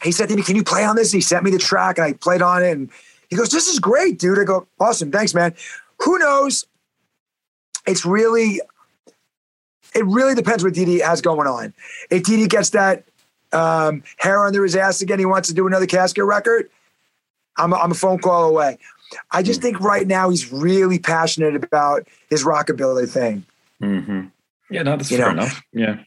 he said to me, "Can you play on this?" He sent me the track, and I played on it, and he goes, "This is great, dude." I go, "Awesome, thanks, man." Who knows? It's really, it really depends what DD has going on. If DD gets that um, hair under his ass again, he wants to do another casket record. I'm a, I'm a phone call away. I just mm think right now he's really passionate about his rockabilly thing. Mm-hmm. Yeah, no, that's you fair know? enough. Yeah,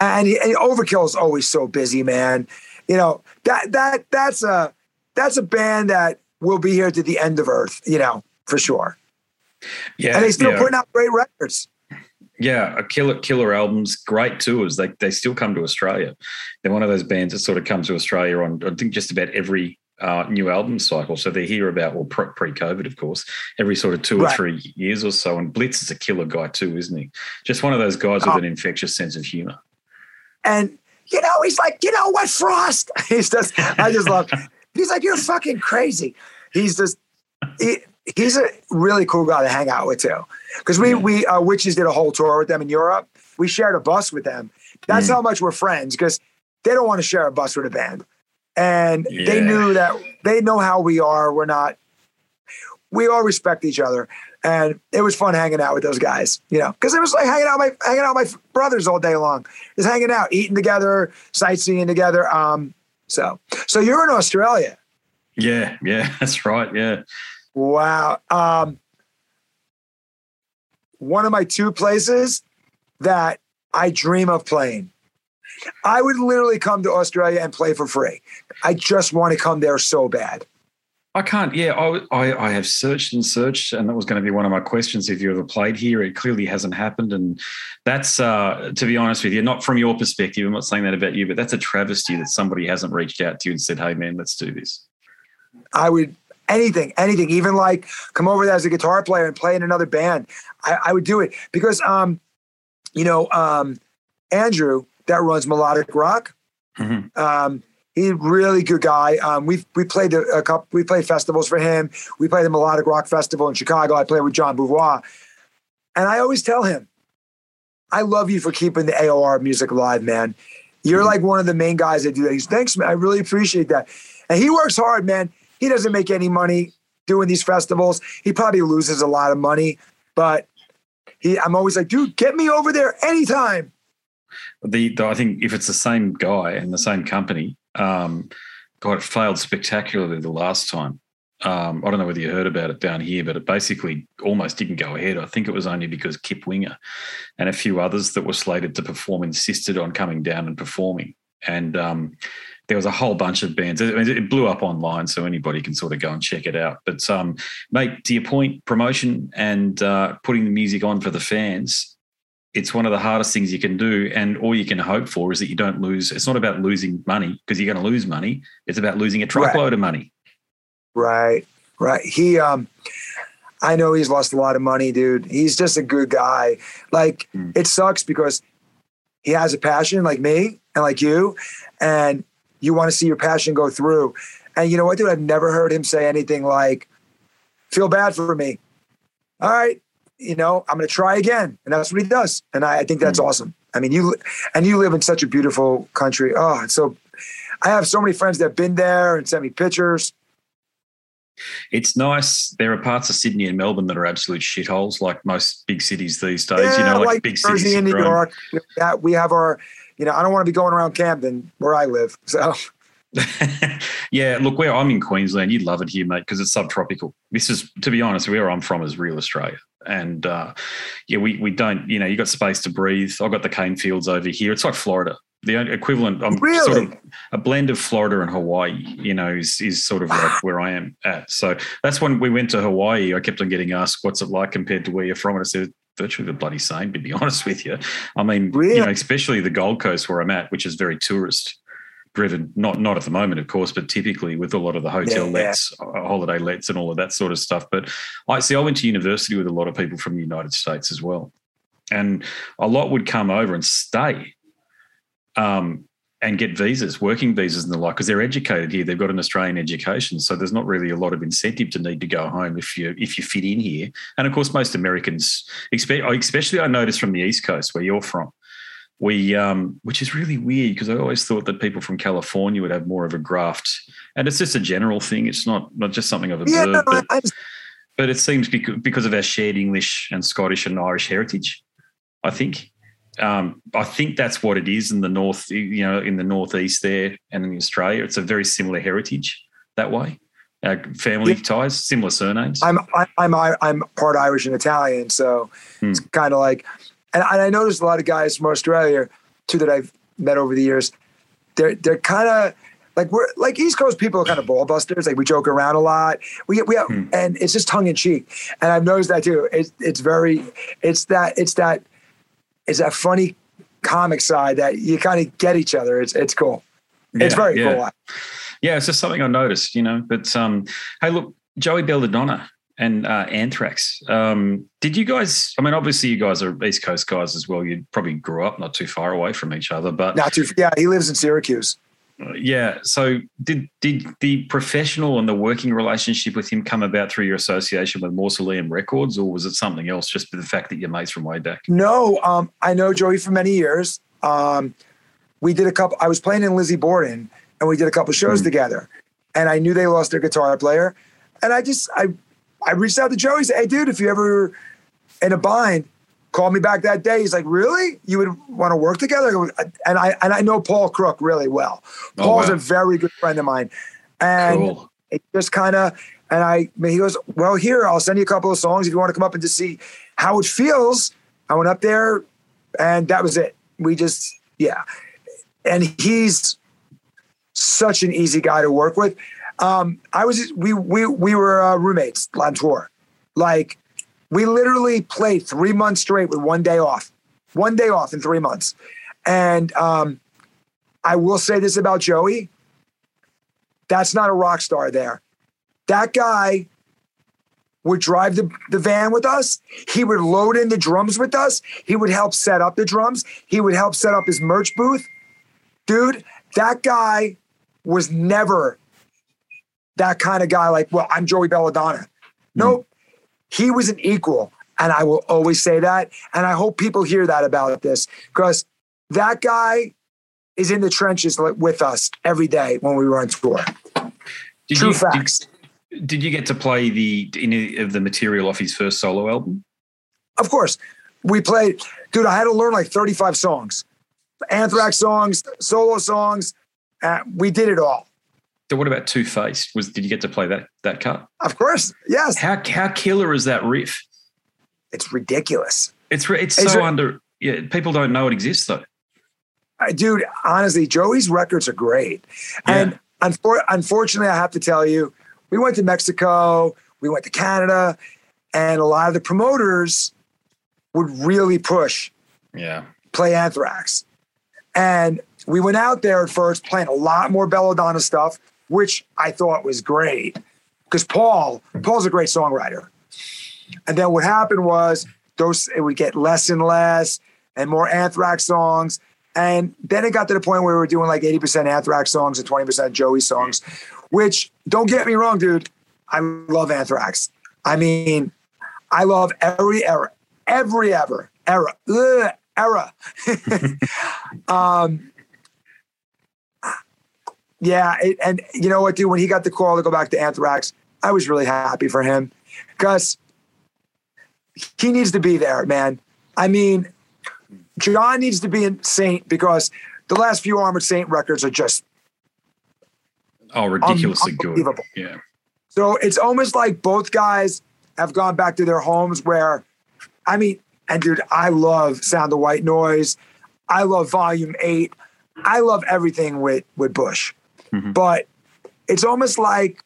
and, he, and Overkill is always so busy, man. You know that that that's a that's a band that will be here to the end of Earth. You know for sure. Yeah, and they still yeah. putting out great records. Yeah, a killer killer albums, great tours. They they still come to Australia. They're one of those bands that sort of comes to Australia on I think just about every uh, new album cycle. So they hear about, well, pre COVID, of course, every sort of two right. or three years or so. And Blitz is a killer guy too, isn't he? Just one of those guys oh. with an infectious sense of humor. And, you know, he's like, you know what, Frost? He's just, I just love, he's like, you're fucking crazy. He's just, he, he's a really cool guy to hang out with too. Because we, yeah. we, uh, Witches did a whole tour with them in Europe. We shared a bus with them. That's mm. how much we're friends because they don't want to share a bus with a band and yeah. they knew that they know how we are. We're not. We all respect each other, and it was fun hanging out with those guys. You know, because it was like hanging out my hanging out with my brothers all day long, just hanging out, eating together, sightseeing together. Um, so so you're in Australia. Yeah, yeah, that's right. Yeah. Wow. Um, one of my two places that I dream of playing I would literally come to Australia and play for free. I just want to come there so bad. I can't. Yeah, I, I, I, have searched and searched, and that was going to be one of my questions. If you ever played here, it clearly hasn't happened, and that's uh, to be honest with you, not from your perspective. I'm not saying that about you, but that's a travesty that somebody hasn't reached out to you and said, "Hey, man, let's do this." I would anything, anything, even like come over there as a guitar player and play in another band. I, I would do it because, um, you know, um, Andrew that runs Melodic Rock. Mm-hmm. Um, he's a really good guy. Um, we we played a, a, couple. We played festivals for him. We played the Melodic Rock Festival in Chicago. I played with Jean Beauvoir, and I always tell him, "I love you for keeping the AOR music alive, man. You're mm-hmm. like one of the main guys that do that." He's thanks, man. I really appreciate that. And he works hard, man. He doesn't make any money doing these festivals. He probably loses a lot of money, but he, I'm always like, dude, get me over there anytime the, the, I think if it's the same guy and the same company, um, God, it failed spectacularly the last time. Um, I don't know whether you heard about it down here, but it basically almost didn't go ahead. I think it was only because Kip Winger and a few others that were slated to perform insisted on coming down and performing. And um, there was a whole bunch of bands. It, blew up online, so anybody can sort of go and check it out. But um, mate, to your point, promotion and uh, putting the music on for the fans it's one of the hardest things you can do. And all you can hope for is that you don't lose. It's not about losing money because you're going to lose money. It's about losing a truckload right. of money. Right. Right. He, um, I know he's lost a lot of money, dude. He's just a good guy. Like, mm. it sucks because he has a passion like me and like you, and you want to see your passion go through. And you know what, dude? I've never heard him say anything like, feel bad for me. All right, you know, I'm going to try again. And that's what he does. And I, I think that's mm-hmm. awesome. I mean, you, and you live in such a beautiful country. Oh, so I have so many friends that have been there and sent me pictures. It's nice. There are parts of Sydney and Melbourne that are absolute shitholes, like most big cities these days. Yeah, you know, like, like big Jersey cities. in New York. Yeah, we have our, you know, I don't want to be going around Camden where I live. So yeah, look, where I'm in Queensland, you'd love it here, mate, because it's subtropical. This is, to be honest, where I'm from is real Australia. And uh, yeah, we we don't, you know, you got space to breathe. I've got the cane fields over here. It's like Florida. The equivalent, I'm really? sort of a blend of Florida and Hawaii, you know, is, is sort of like where I am at. So that's when we went to Hawaii. I kept on getting asked, what's it like compared to where you're from? And I said, virtually the bloody same, to be honest with you. I mean, really? you know, especially the Gold Coast where I'm at, which is very tourist driven. Not not at the moment, of course, but typically with a lot of the hotel yeah, lets, yeah. Uh, holiday lets, and all of that sort of stuff. But I see. I went to university with a lot of people from the United States as well, and a lot would come over and stay. Um, and get visas, working visas and the like, because they're educated here. They've got an Australian education, so there's not really a lot of incentive to need to go home if you if you fit in here. And of course, most Americans, especially I noticed from the East Coast where you're from, we um, which is really weird because I always thought that people from California would have more of a graft, and it's just a general thing. It's not not just something I've observed, yeah, but, I, but it seems because of our shared English and Scottish and Irish heritage. I think um, I think that's what it is in the north, you know, in the northeast there and in Australia. It's a very similar heritage that way. Uh, family yeah. ties, similar surnames. I'm I'm I'm part Irish and Italian, so hmm. it's kind of like, and, and I noticed a lot of guys from Australia too that I've met over the years. They're they're kind of like we're like East Coast people are kind of ball busters. Like we joke around a lot. We we have, hmm. and it's just tongue in cheek. And I've noticed that too. It's it's very it's that it's that is that funny comic side that you kind of get each other. It's it's cool. Yeah, it's very yeah. cool. Yeah, it's just something I noticed, you know. But um, hey, look, Joey Belladonna and uh, Anthrax. Um, did you guys? I mean, obviously, you guys are East Coast guys as well. You probably grew up not too far away from each other, but not too. Yeah, he lives in Syracuse. Yeah. So did did the professional and the working relationship with him come about through your association with Mausoleum Records, or was it something else? Just the fact that you're mates from way back. No, um, I know Joey for many years. Um, we did a couple. I was playing in Lizzie Borden, and we did a couple shows mm. together. And I knew they lost their guitar player, and I just I I reached out to Joey. Said, "Hey, dude, if you ever in a bind, called me back that day. He's like, "Really? You would want to work together?" And I and I know Paul Crook really well. Oh, Paul's wow. a very good friend of mine, and cool. it just kind of and I he goes, "Well, here I'll send you a couple of songs if you want to come up and just see how it feels." I went up there, and that was it. We just yeah, and he's such an easy guy to work with. Um, I was we we we were uh, roommates on tour, like we literally played three months straight with one day off, one day off in three months. And um, I will say this about Joey that's not a rock star there. That guy would drive the, the van with us. He would load in the drums with us. He would help set up the drums. He would help set up his merch booth. Dude, that guy was never that kind of guy like, well, I'm Joey Belladonna. Nope. He was an equal. And I will always say that. And I hope people hear that about this because that guy is in the trenches with us every day when we were on tour. Did True you, facts. Did, did, you get to play the any of the material off his first solo album? Of course. We played, dude, I had to learn like 35 songs. Anthrax songs, solo songs. Uh, we did it all. So what about Two Faced? Was did you get to play that that cut? Of course, yes. How how killer is that riff? It's ridiculous. It's it's, it's so under. Yeah, people don't know it exists though. Uh, dude, honestly, Joey's records are great, yeah. and unfor- unfortunately, I have to tell you, we went to Mexico, we went to Canada, and a lot of the promoters would really push. Yeah. Play Anthrax, and we went out there at first playing a lot more Belladonna stuff which I thought was great because Paul, Paul's a great songwriter. And then what happened was those it would get less and less and more Anthrax songs. And then it got to the point where we were doing like 80% Anthrax songs and 20% Joey songs, which don't get me wrong, dude. I love Anthrax. I mean, I love every era, every ever era, ugh, era. um, yeah, it, and you know what, dude? When he got the call to go back to Anthrax, I was really happy for him because he needs to be there, man. I mean, John needs to be in Saint because the last few Armored Saint records are just oh ridiculously good. Yeah. So it's almost like both guys have gone back to their homes where, I mean, and dude, I love Sound of White Noise. I love Volume Eight. I love everything with with Bush. Mm-hmm. But it's almost like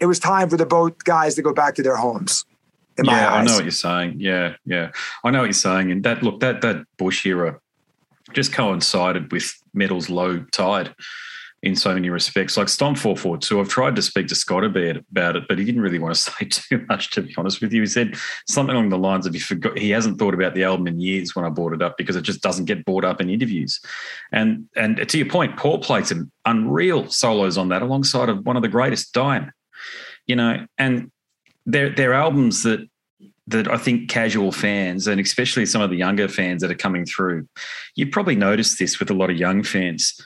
it was time for the both guys to go back to their homes. yeah, I know what you're saying. Yeah, yeah, I know what you're saying. And that look that that Bush era just coincided with metal's low tide. In so many respects. Like Stomp 442, I've tried to speak to Scott about it, but he didn't really want to say too much, to be honest with you. He said something along the lines of he forgot he hasn't thought about the album in years when I brought it up because it just doesn't get brought up in interviews. And and to your point, Paul played some unreal solos on that alongside of one of the greatest, Dime. You know, and they're they're albums that that I think casual fans and especially some of the younger fans that are coming through, you probably noticed this with a lot of young fans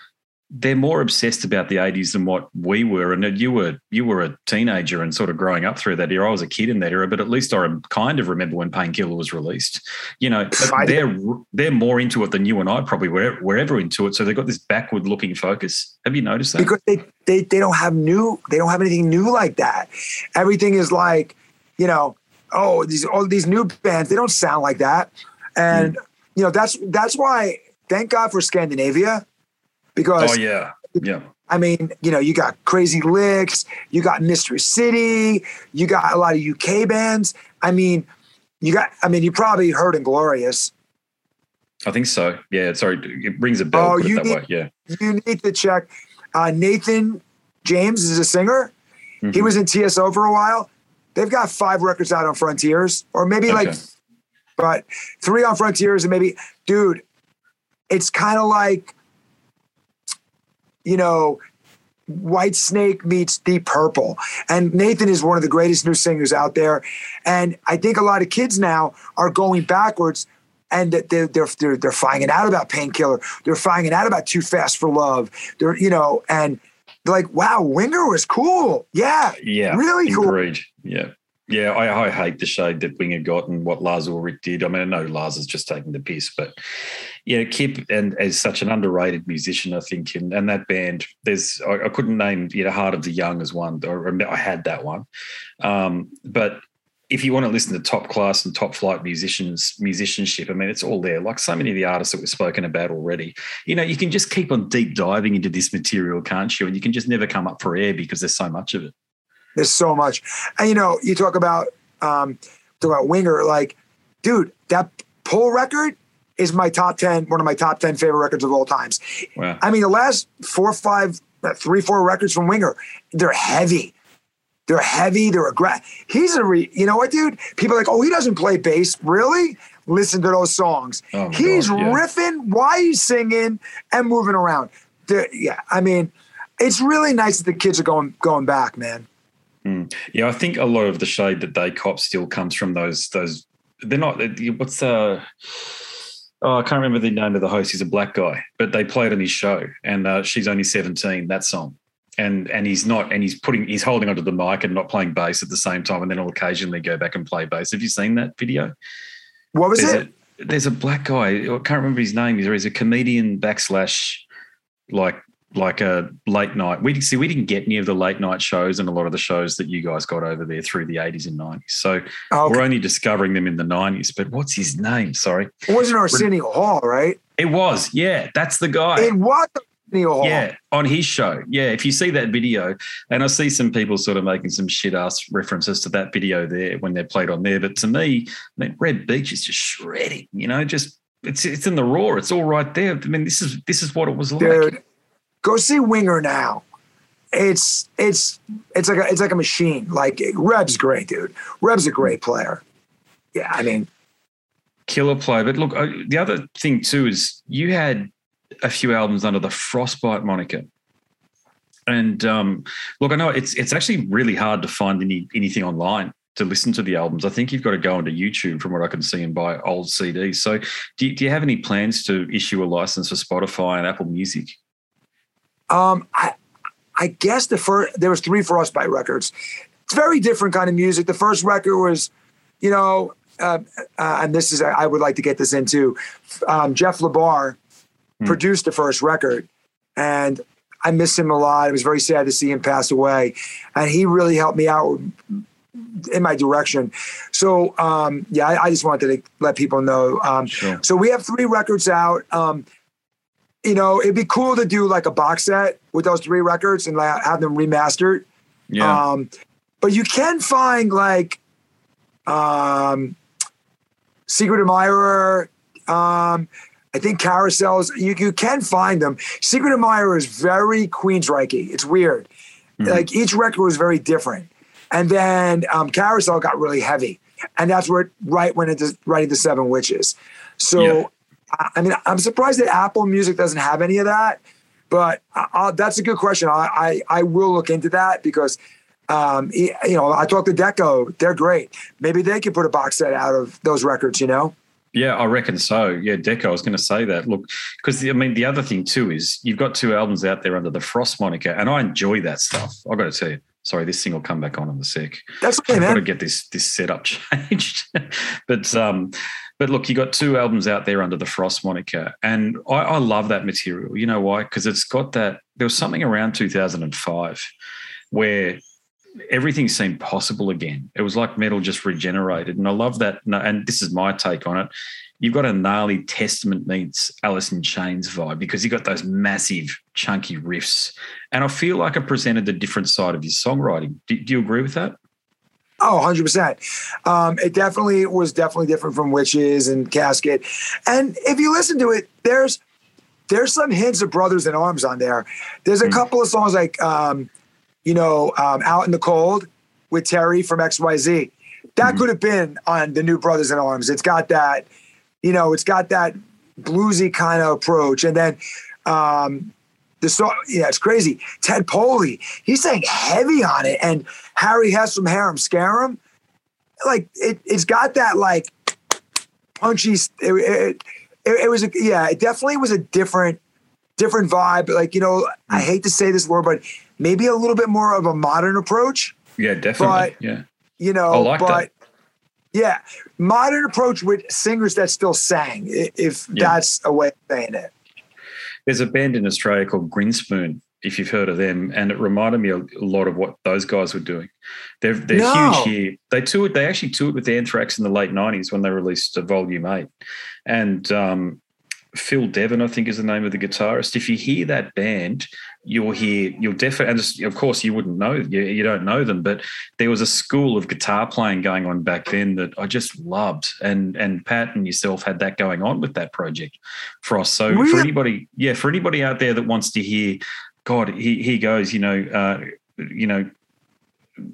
they're more obsessed about the 80s than what we were. And you were you were a teenager and sort of growing up through that era. I was a kid in that era but at least i kind of remember when painkiller was released. You know they're they're more into it than you and i probably were, were ever into it. So they've got this backward looking focus. Have you noticed that? Because they, they they don't have new they don't have anything new like that. Everything is like you know oh these all these new bands they don't sound like that. And mm. you know that's that's why thank god for scandinavia because oh yeah yeah I mean, you know, you got Crazy Lixx, you got Mystery City, you got a lot of UK bands. I mean, you got. I mean, you probably heard Inglorious. I think so. Yeah, sorry, it rings a bell. Oh, you need, way. Yeah, you need to check. Uh, Nathan James is a singer. Mm-hmm. He was in TSO for a while. They've got five records out on Frontiers, or maybe okay. like, but three on Frontiers, and maybe, dude, it's kind of like you know, Whitesnake meets Deep Purple. And Nathan is one of the greatest new singers out there. And I think a lot of kids now are going backwards and they're, they're, they're, they're finding out about Painkiller. They're finding out about Too Fast for Love. They're, you know, and like, wow, Winger was cool. Yeah. Yeah. Really cool. Agreed. Yeah. Yeah, I, I, hate the shade that Winger got and what Lars Ulrich did. I mean, I know Lars is just taking the piss, but yeah, Kip and as such an underrated musician, I think, and, and that band, there's I, I, couldn't name you know Heart of the Young as one. Or I had that one, um, but if you want to listen to top class and top flight musicians musicianship, I mean, it's all there. Like so many of the artists that we've spoken about already, you know, you can just keep on deep diving into this material, can't you? And you can just never come up for air because there's so much of it. There's so much. And you know, you talk about um talk about Winger, like, dude, that pull record is my top ten, one of my top 10 favorite records of all times. Wow. I mean, the last four, five, uh, three, four records from Winger, they're heavy. They're heavy. They're aggressive. He's a, re- you know what, dude? People are like, oh, he doesn't play bass. Really? Listen to those songs. Oh He's God, yeah. riffing while he's singing and moving around. They're, yeah, I mean, it's really nice that the kids are going going back, man. Mm. Yeah, I think a lot of the shade that they cop still comes from those those. They're not. What's the? Oh, I can't remember the name of the host. He's a black guy, but they played on his show, and uh, she's only seventeen. That song, and and he's not, and he's putting, he's holding onto the mic and not playing bass at the same time, and then he'll occasionally go back and play bass. Have you seen that video? What was there's it? A, there's a black guy. I can't remember his name. He's a comedian backslash like like a late night. We see we didn't get any of the late night shows and a lot of the shows that you guys got over there through the 80s and 90s. So oh, okay. we're only discovering them in the 90s. But what's his name? Sorry. It wasn't Arsenio Hall, right? It was. Yeah, that's the guy. It was Arsenio Hall. Yeah, on his show. Yeah, if you see that video, and I see some people sort of making some shit ass references to that video there when they're played on there. But to me, I mean, Reb Beach is just shredding, you know, just it's it's in the raw. It's all right there. I mean, this is this is what it was like. Dude Go see Winger now. It's it's it's like a, it's like a machine. Like Reb's great, dude. Reb's a great player. Yeah, I mean, killer play. But look, uh, the other thing too is you had a few albums under the Frostbite moniker. And um, look, I know it's it's actually really hard to find any anything online to listen to the albums. I think you've got to go onto YouTube from what I can see and buy old CDs. So, do you, do you have any plans to issue a license for Spotify and Apple Music? Um, I, I guess the first there was three Frostbite records. It's very different kind of music. The first record was, you know, uh, uh, and this is I would like to get this into. Um, Jeff LaBar hmm. produced the first record, and I miss him a lot. It was very sad to see him pass away, and he really helped me out in my direction. So um, yeah, I, I, just wanted to let people know. Um, sure. So we have three records out. You know, it'd be cool to do like a box set with those three records and like, have them remastered. Yeah. Um, but you can find like um, Secret Admirer, um, I think carousels, you, you can find them. Secret Admirer is very Queensryche. It's weird. Mm-hmm. Like each record was very different. And then um, Carousel got really heavy. And that's where it right went into right into Seven Witches. So, yeah. I, mean, I'm surprised that Apple Music doesn't have any of that. But I, that's a good question. I, I, I will look into that because um, you know, I talked to Deco. They're great. Maybe they could put a box set out of those records, you know? Yeah, I reckon so. Yeah, Deco. I was going to say that. Look, because I mean, the other thing too is you've got two albums out there under the Frost moniker, and I enjoy that stuff. I've got to tell you. Sorry, this thing will come back on in the sec. That's okay, I've man. got to get this this setup changed. but um, but look, you got two albums out there under the Frost moniker, and I, I love that material. You know why? Because it's got that. There was something around 2005 where everything seemed possible again. It was like metal just regenerated. And I love that. And this is my take on it. You've got a gnarly Testament meets Alice in Chains vibe because you've got those massive, chunky riffs. And I feel like it presented a different side of your songwriting. Do, do you agree with that? Oh, 100%. Um, it definitely was definitely different from Witches and Casket. And if you listen to it, there's there's some hints of Brothers in Arms on there. There's a mm. couple of songs like um, you know, um, out in the cold with Terry from XYZ. That mm-hmm. could have been on the new Brothers in Arms. It's got that, you know, it's got that bluesy kind of approach. And then um, the song, yeah, it's crazy. Ted Poley, he's saying heavy on it. And Harry Hess from Harem Scarum, like it, it's got that like punchy. It, it, it, it was a, yeah, it definitely was a different, different vibe. Like you know, I mm. hate to say this word, but maybe a little bit more of a modern approach. Yeah, definitely. But, yeah. You know, like but that. yeah, modern approach with singers that still sang, if yeah. that's a way of saying it. There's a band in Australia called Grinspoon, if you've heard of them, and it reminded me a lot of what those guys were doing. They're they're no. huge here. They toured. They actually toured with Anthrax in the late '90s when they released Volume Eight, and um, Phil Davern, I think, is the name of the guitarist. If you hear that band, you'll hear, you'll definitely, and of course, you wouldn't know, you, you, don't know them, but there was a school of guitar playing going on back then that I just loved. And and Pat and yourself had that going on with that project, Frost. So really? for anybody, yeah, for anybody out there that wants to hear, God, he, he goes, you know, uh, you know,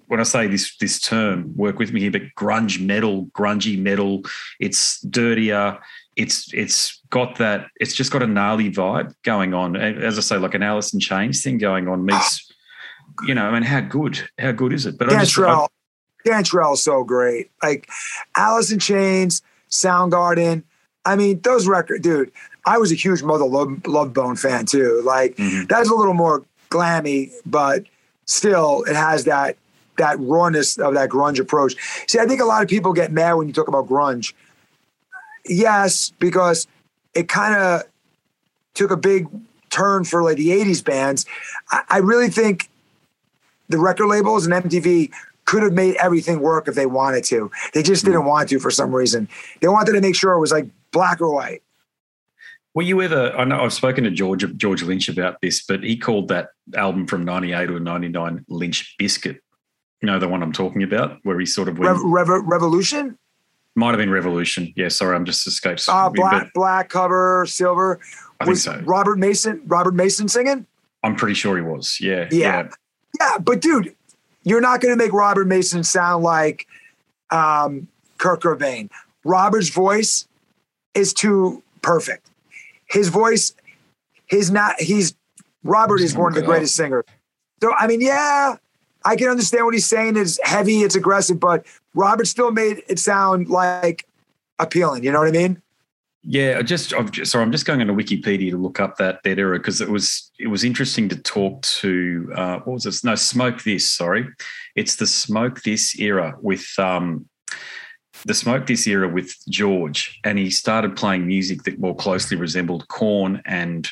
when I say this this term, work with me here, but grunge metal, grungy metal, it's dirtier it's it's got that it's just got a gnarly vibe going on. As I say, like an Alice in Chains thing going on meets, you know, I mean, how good, how good is it? But Cantrell, Cantrell's so great. Like Alice in Chains, Soundgarden. I mean, those records, dude. I was a huge Mother Love, Love Bone fan too. Like mm-hmm. that's a little more glammy, but still, it has that that rawness of that grunge approach. See, I think a lot of people get mad when you talk about grunge yes, because it kind of took a big turn for like the 80s bands. I, I really think the record labels and MTV could have made everything work if they wanted to. They just didn't hmm. want to for some reason. They wanted to make sure it was like black or white. Were you ever? I know I've spoken to George George Lynch about this, but he called that album from '98 or '99 Lynch Bizkit. You know the one I'm talking about, where he sort of went, Rev- Revolution. Might have been Revolution. Yeah, sorry, I'm just escaped. Uh, black, black cover, silver. I was think so. Robert Mason, Robert Mason singing? I'm pretty sure he was. Yeah. Yeah. Yeah, yeah but dude, you're not going to make Robert Mason sound like um, Kurt Cobain. Robert's voice is too perfect. His voice, his not, he's, Robert is one of the greatest singers. So, I mean, yeah, I can understand what he's saying. It's heavy, it's aggressive, but Robert still made it sound like appealing. You know what I mean? Yeah, just, I'm just sorry. I'm just going into Wikipedia to look up that that era because it was it was interesting to talk to uh, what was this? No, Smoke This. Sorry, it's the Smoke This era with um, the Smoke This era with George, and he started playing music that more closely resembled Korn and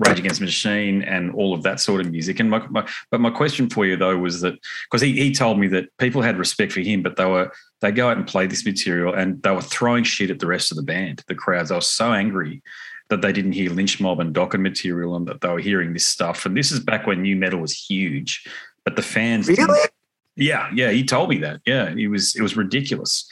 Rage Against Machine and all of that sort of music. And my, my, but my question for you though was that because he, he told me that people had respect for him, but they were they go out and play this material and they were throwing shit at the rest of the band, the crowds. They were so angry that they didn't hear Lynch Mob and Dokken material and that they were hearing this stuff. And this is back when nu metal was huge, but the fans really. Yeah, yeah, he told me that. Yeah, it was it was ridiculous.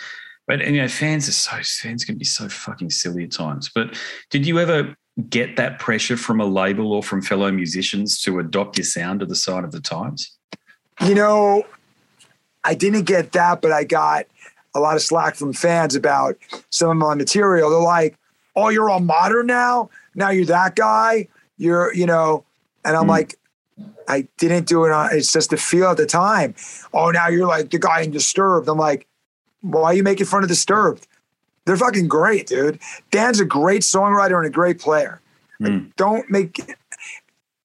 But you know, fans are so fans can be so fucking silly at times. But did you ever get that pressure from a label or from fellow musicians to adopt your sound to the side of the times? You know, I didn't get that, but I got a lot of slack from fans about some of my material. They're like, "Oh, you're all modern now. Now you're that guy. You're, you know," and I'm mm. like, I didn't do it on. It's just the feel at the time. Oh, now you're like the guy in Disturbed. I'm like, why are you making fun of Disturbed? They're fucking great, dude. Dan's a great songwriter and a great player. Mm. Like, don't make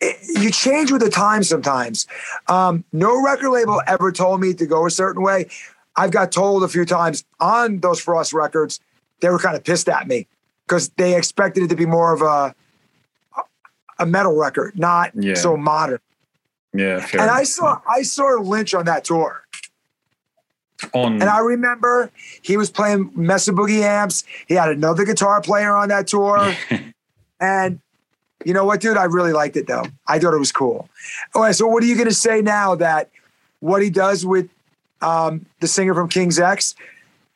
it, you change with the time sometimes. Um, no record label ever told me to go a certain way. I've got told a few times on those Frost records, they were kind of pissed at me because they expected it to be more of a a metal record, not yeah. so modern. Yeah, and I saw I saw Lynch on that tour. On and I remember he was playing Mesa Boogie amps. He had another guitar player on that tour, and you know what, dude? I really liked it though. I thought it was cool. All right, so what are you going to say now that what he does with um, the singer from King's X?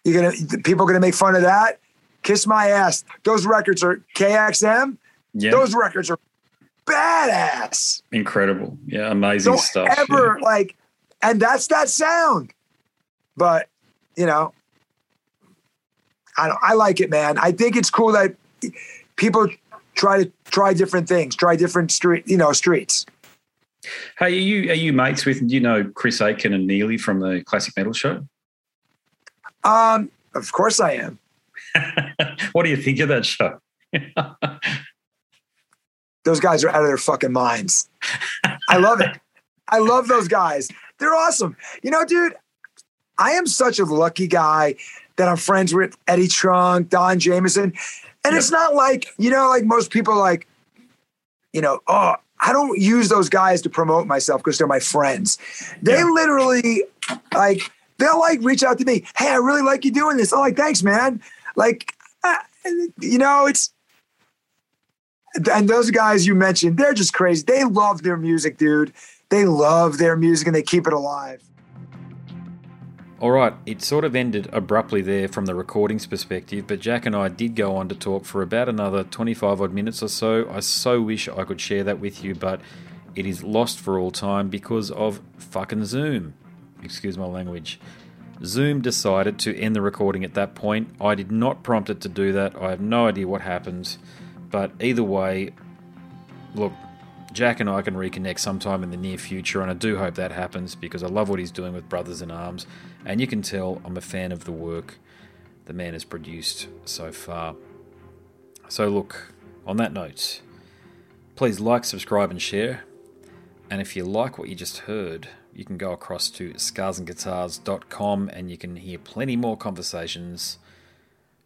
You're gonna people are gonna make fun of that. Kiss my ass. Those records are KXM. Yeah. Those records are badass. Incredible. Yeah, amazing Don't stuff. Ever yeah. like, and that's that sound. But you know, I don't. I like it, man. I think it's cool that people try to try different things, try different street, you know, streets. Hey, are you are you mates with you know Chris Akin and Neely from the Classic Metal Show? Um, of course I am. what do you think of that show? those guys are out of their fucking minds. I love it. I love those guys. They're awesome. You know, dude, I am such a lucky guy that I'm friends with Eddie Trunk, Don Jamieson. And yep. it's not like, you know, like most people like, you know, oh, I don't use those guys to promote myself because they're my friends. They yeah. literally like they'll like reach out to me. Hey, I really like you doing this. I'm like, thanks, man. Like, uh, you know, it's and those guys you mentioned, they're just crazy. They love their music, dude. They love their music and they keep it alive. All right, it sort of ended abruptly there from the recording's perspective, but Jack and I did go on to talk for about another 25 odd minutes or so. I so wish I could share that with you, but it is lost for all time because of fucking Zoom. Excuse my language. Zoom decided to end the recording at that point. I did not prompt it to do that. I have no idea what happened. But either way, look, Jack and I can reconnect sometime in the near future, and I do hope that happens because I love what he's doing with Brothers in Arms, and you can tell I'm a fan of the work the man has produced so far. So, look, on that note, please like, subscribe, and share. And if you like what you just heard, you can go across to scarsandguitars.com and you can hear plenty more conversations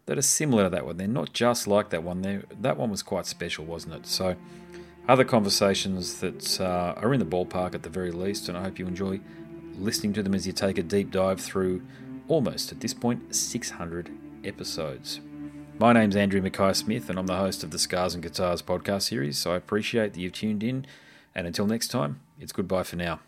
that are similar to that one. They're not just like that one. They're, that one was quite special, wasn't it? So, other conversations that uh, are in the ballpark at the very least, and I hope you enjoy listening to them as you take a deep dive through almost, at this point, 600 episodes. My name's Andrew Mackay Smith, and I'm the host of the Scars and Guitars podcast series, so I appreciate that you've tuned in. And until next time, it's goodbye for now.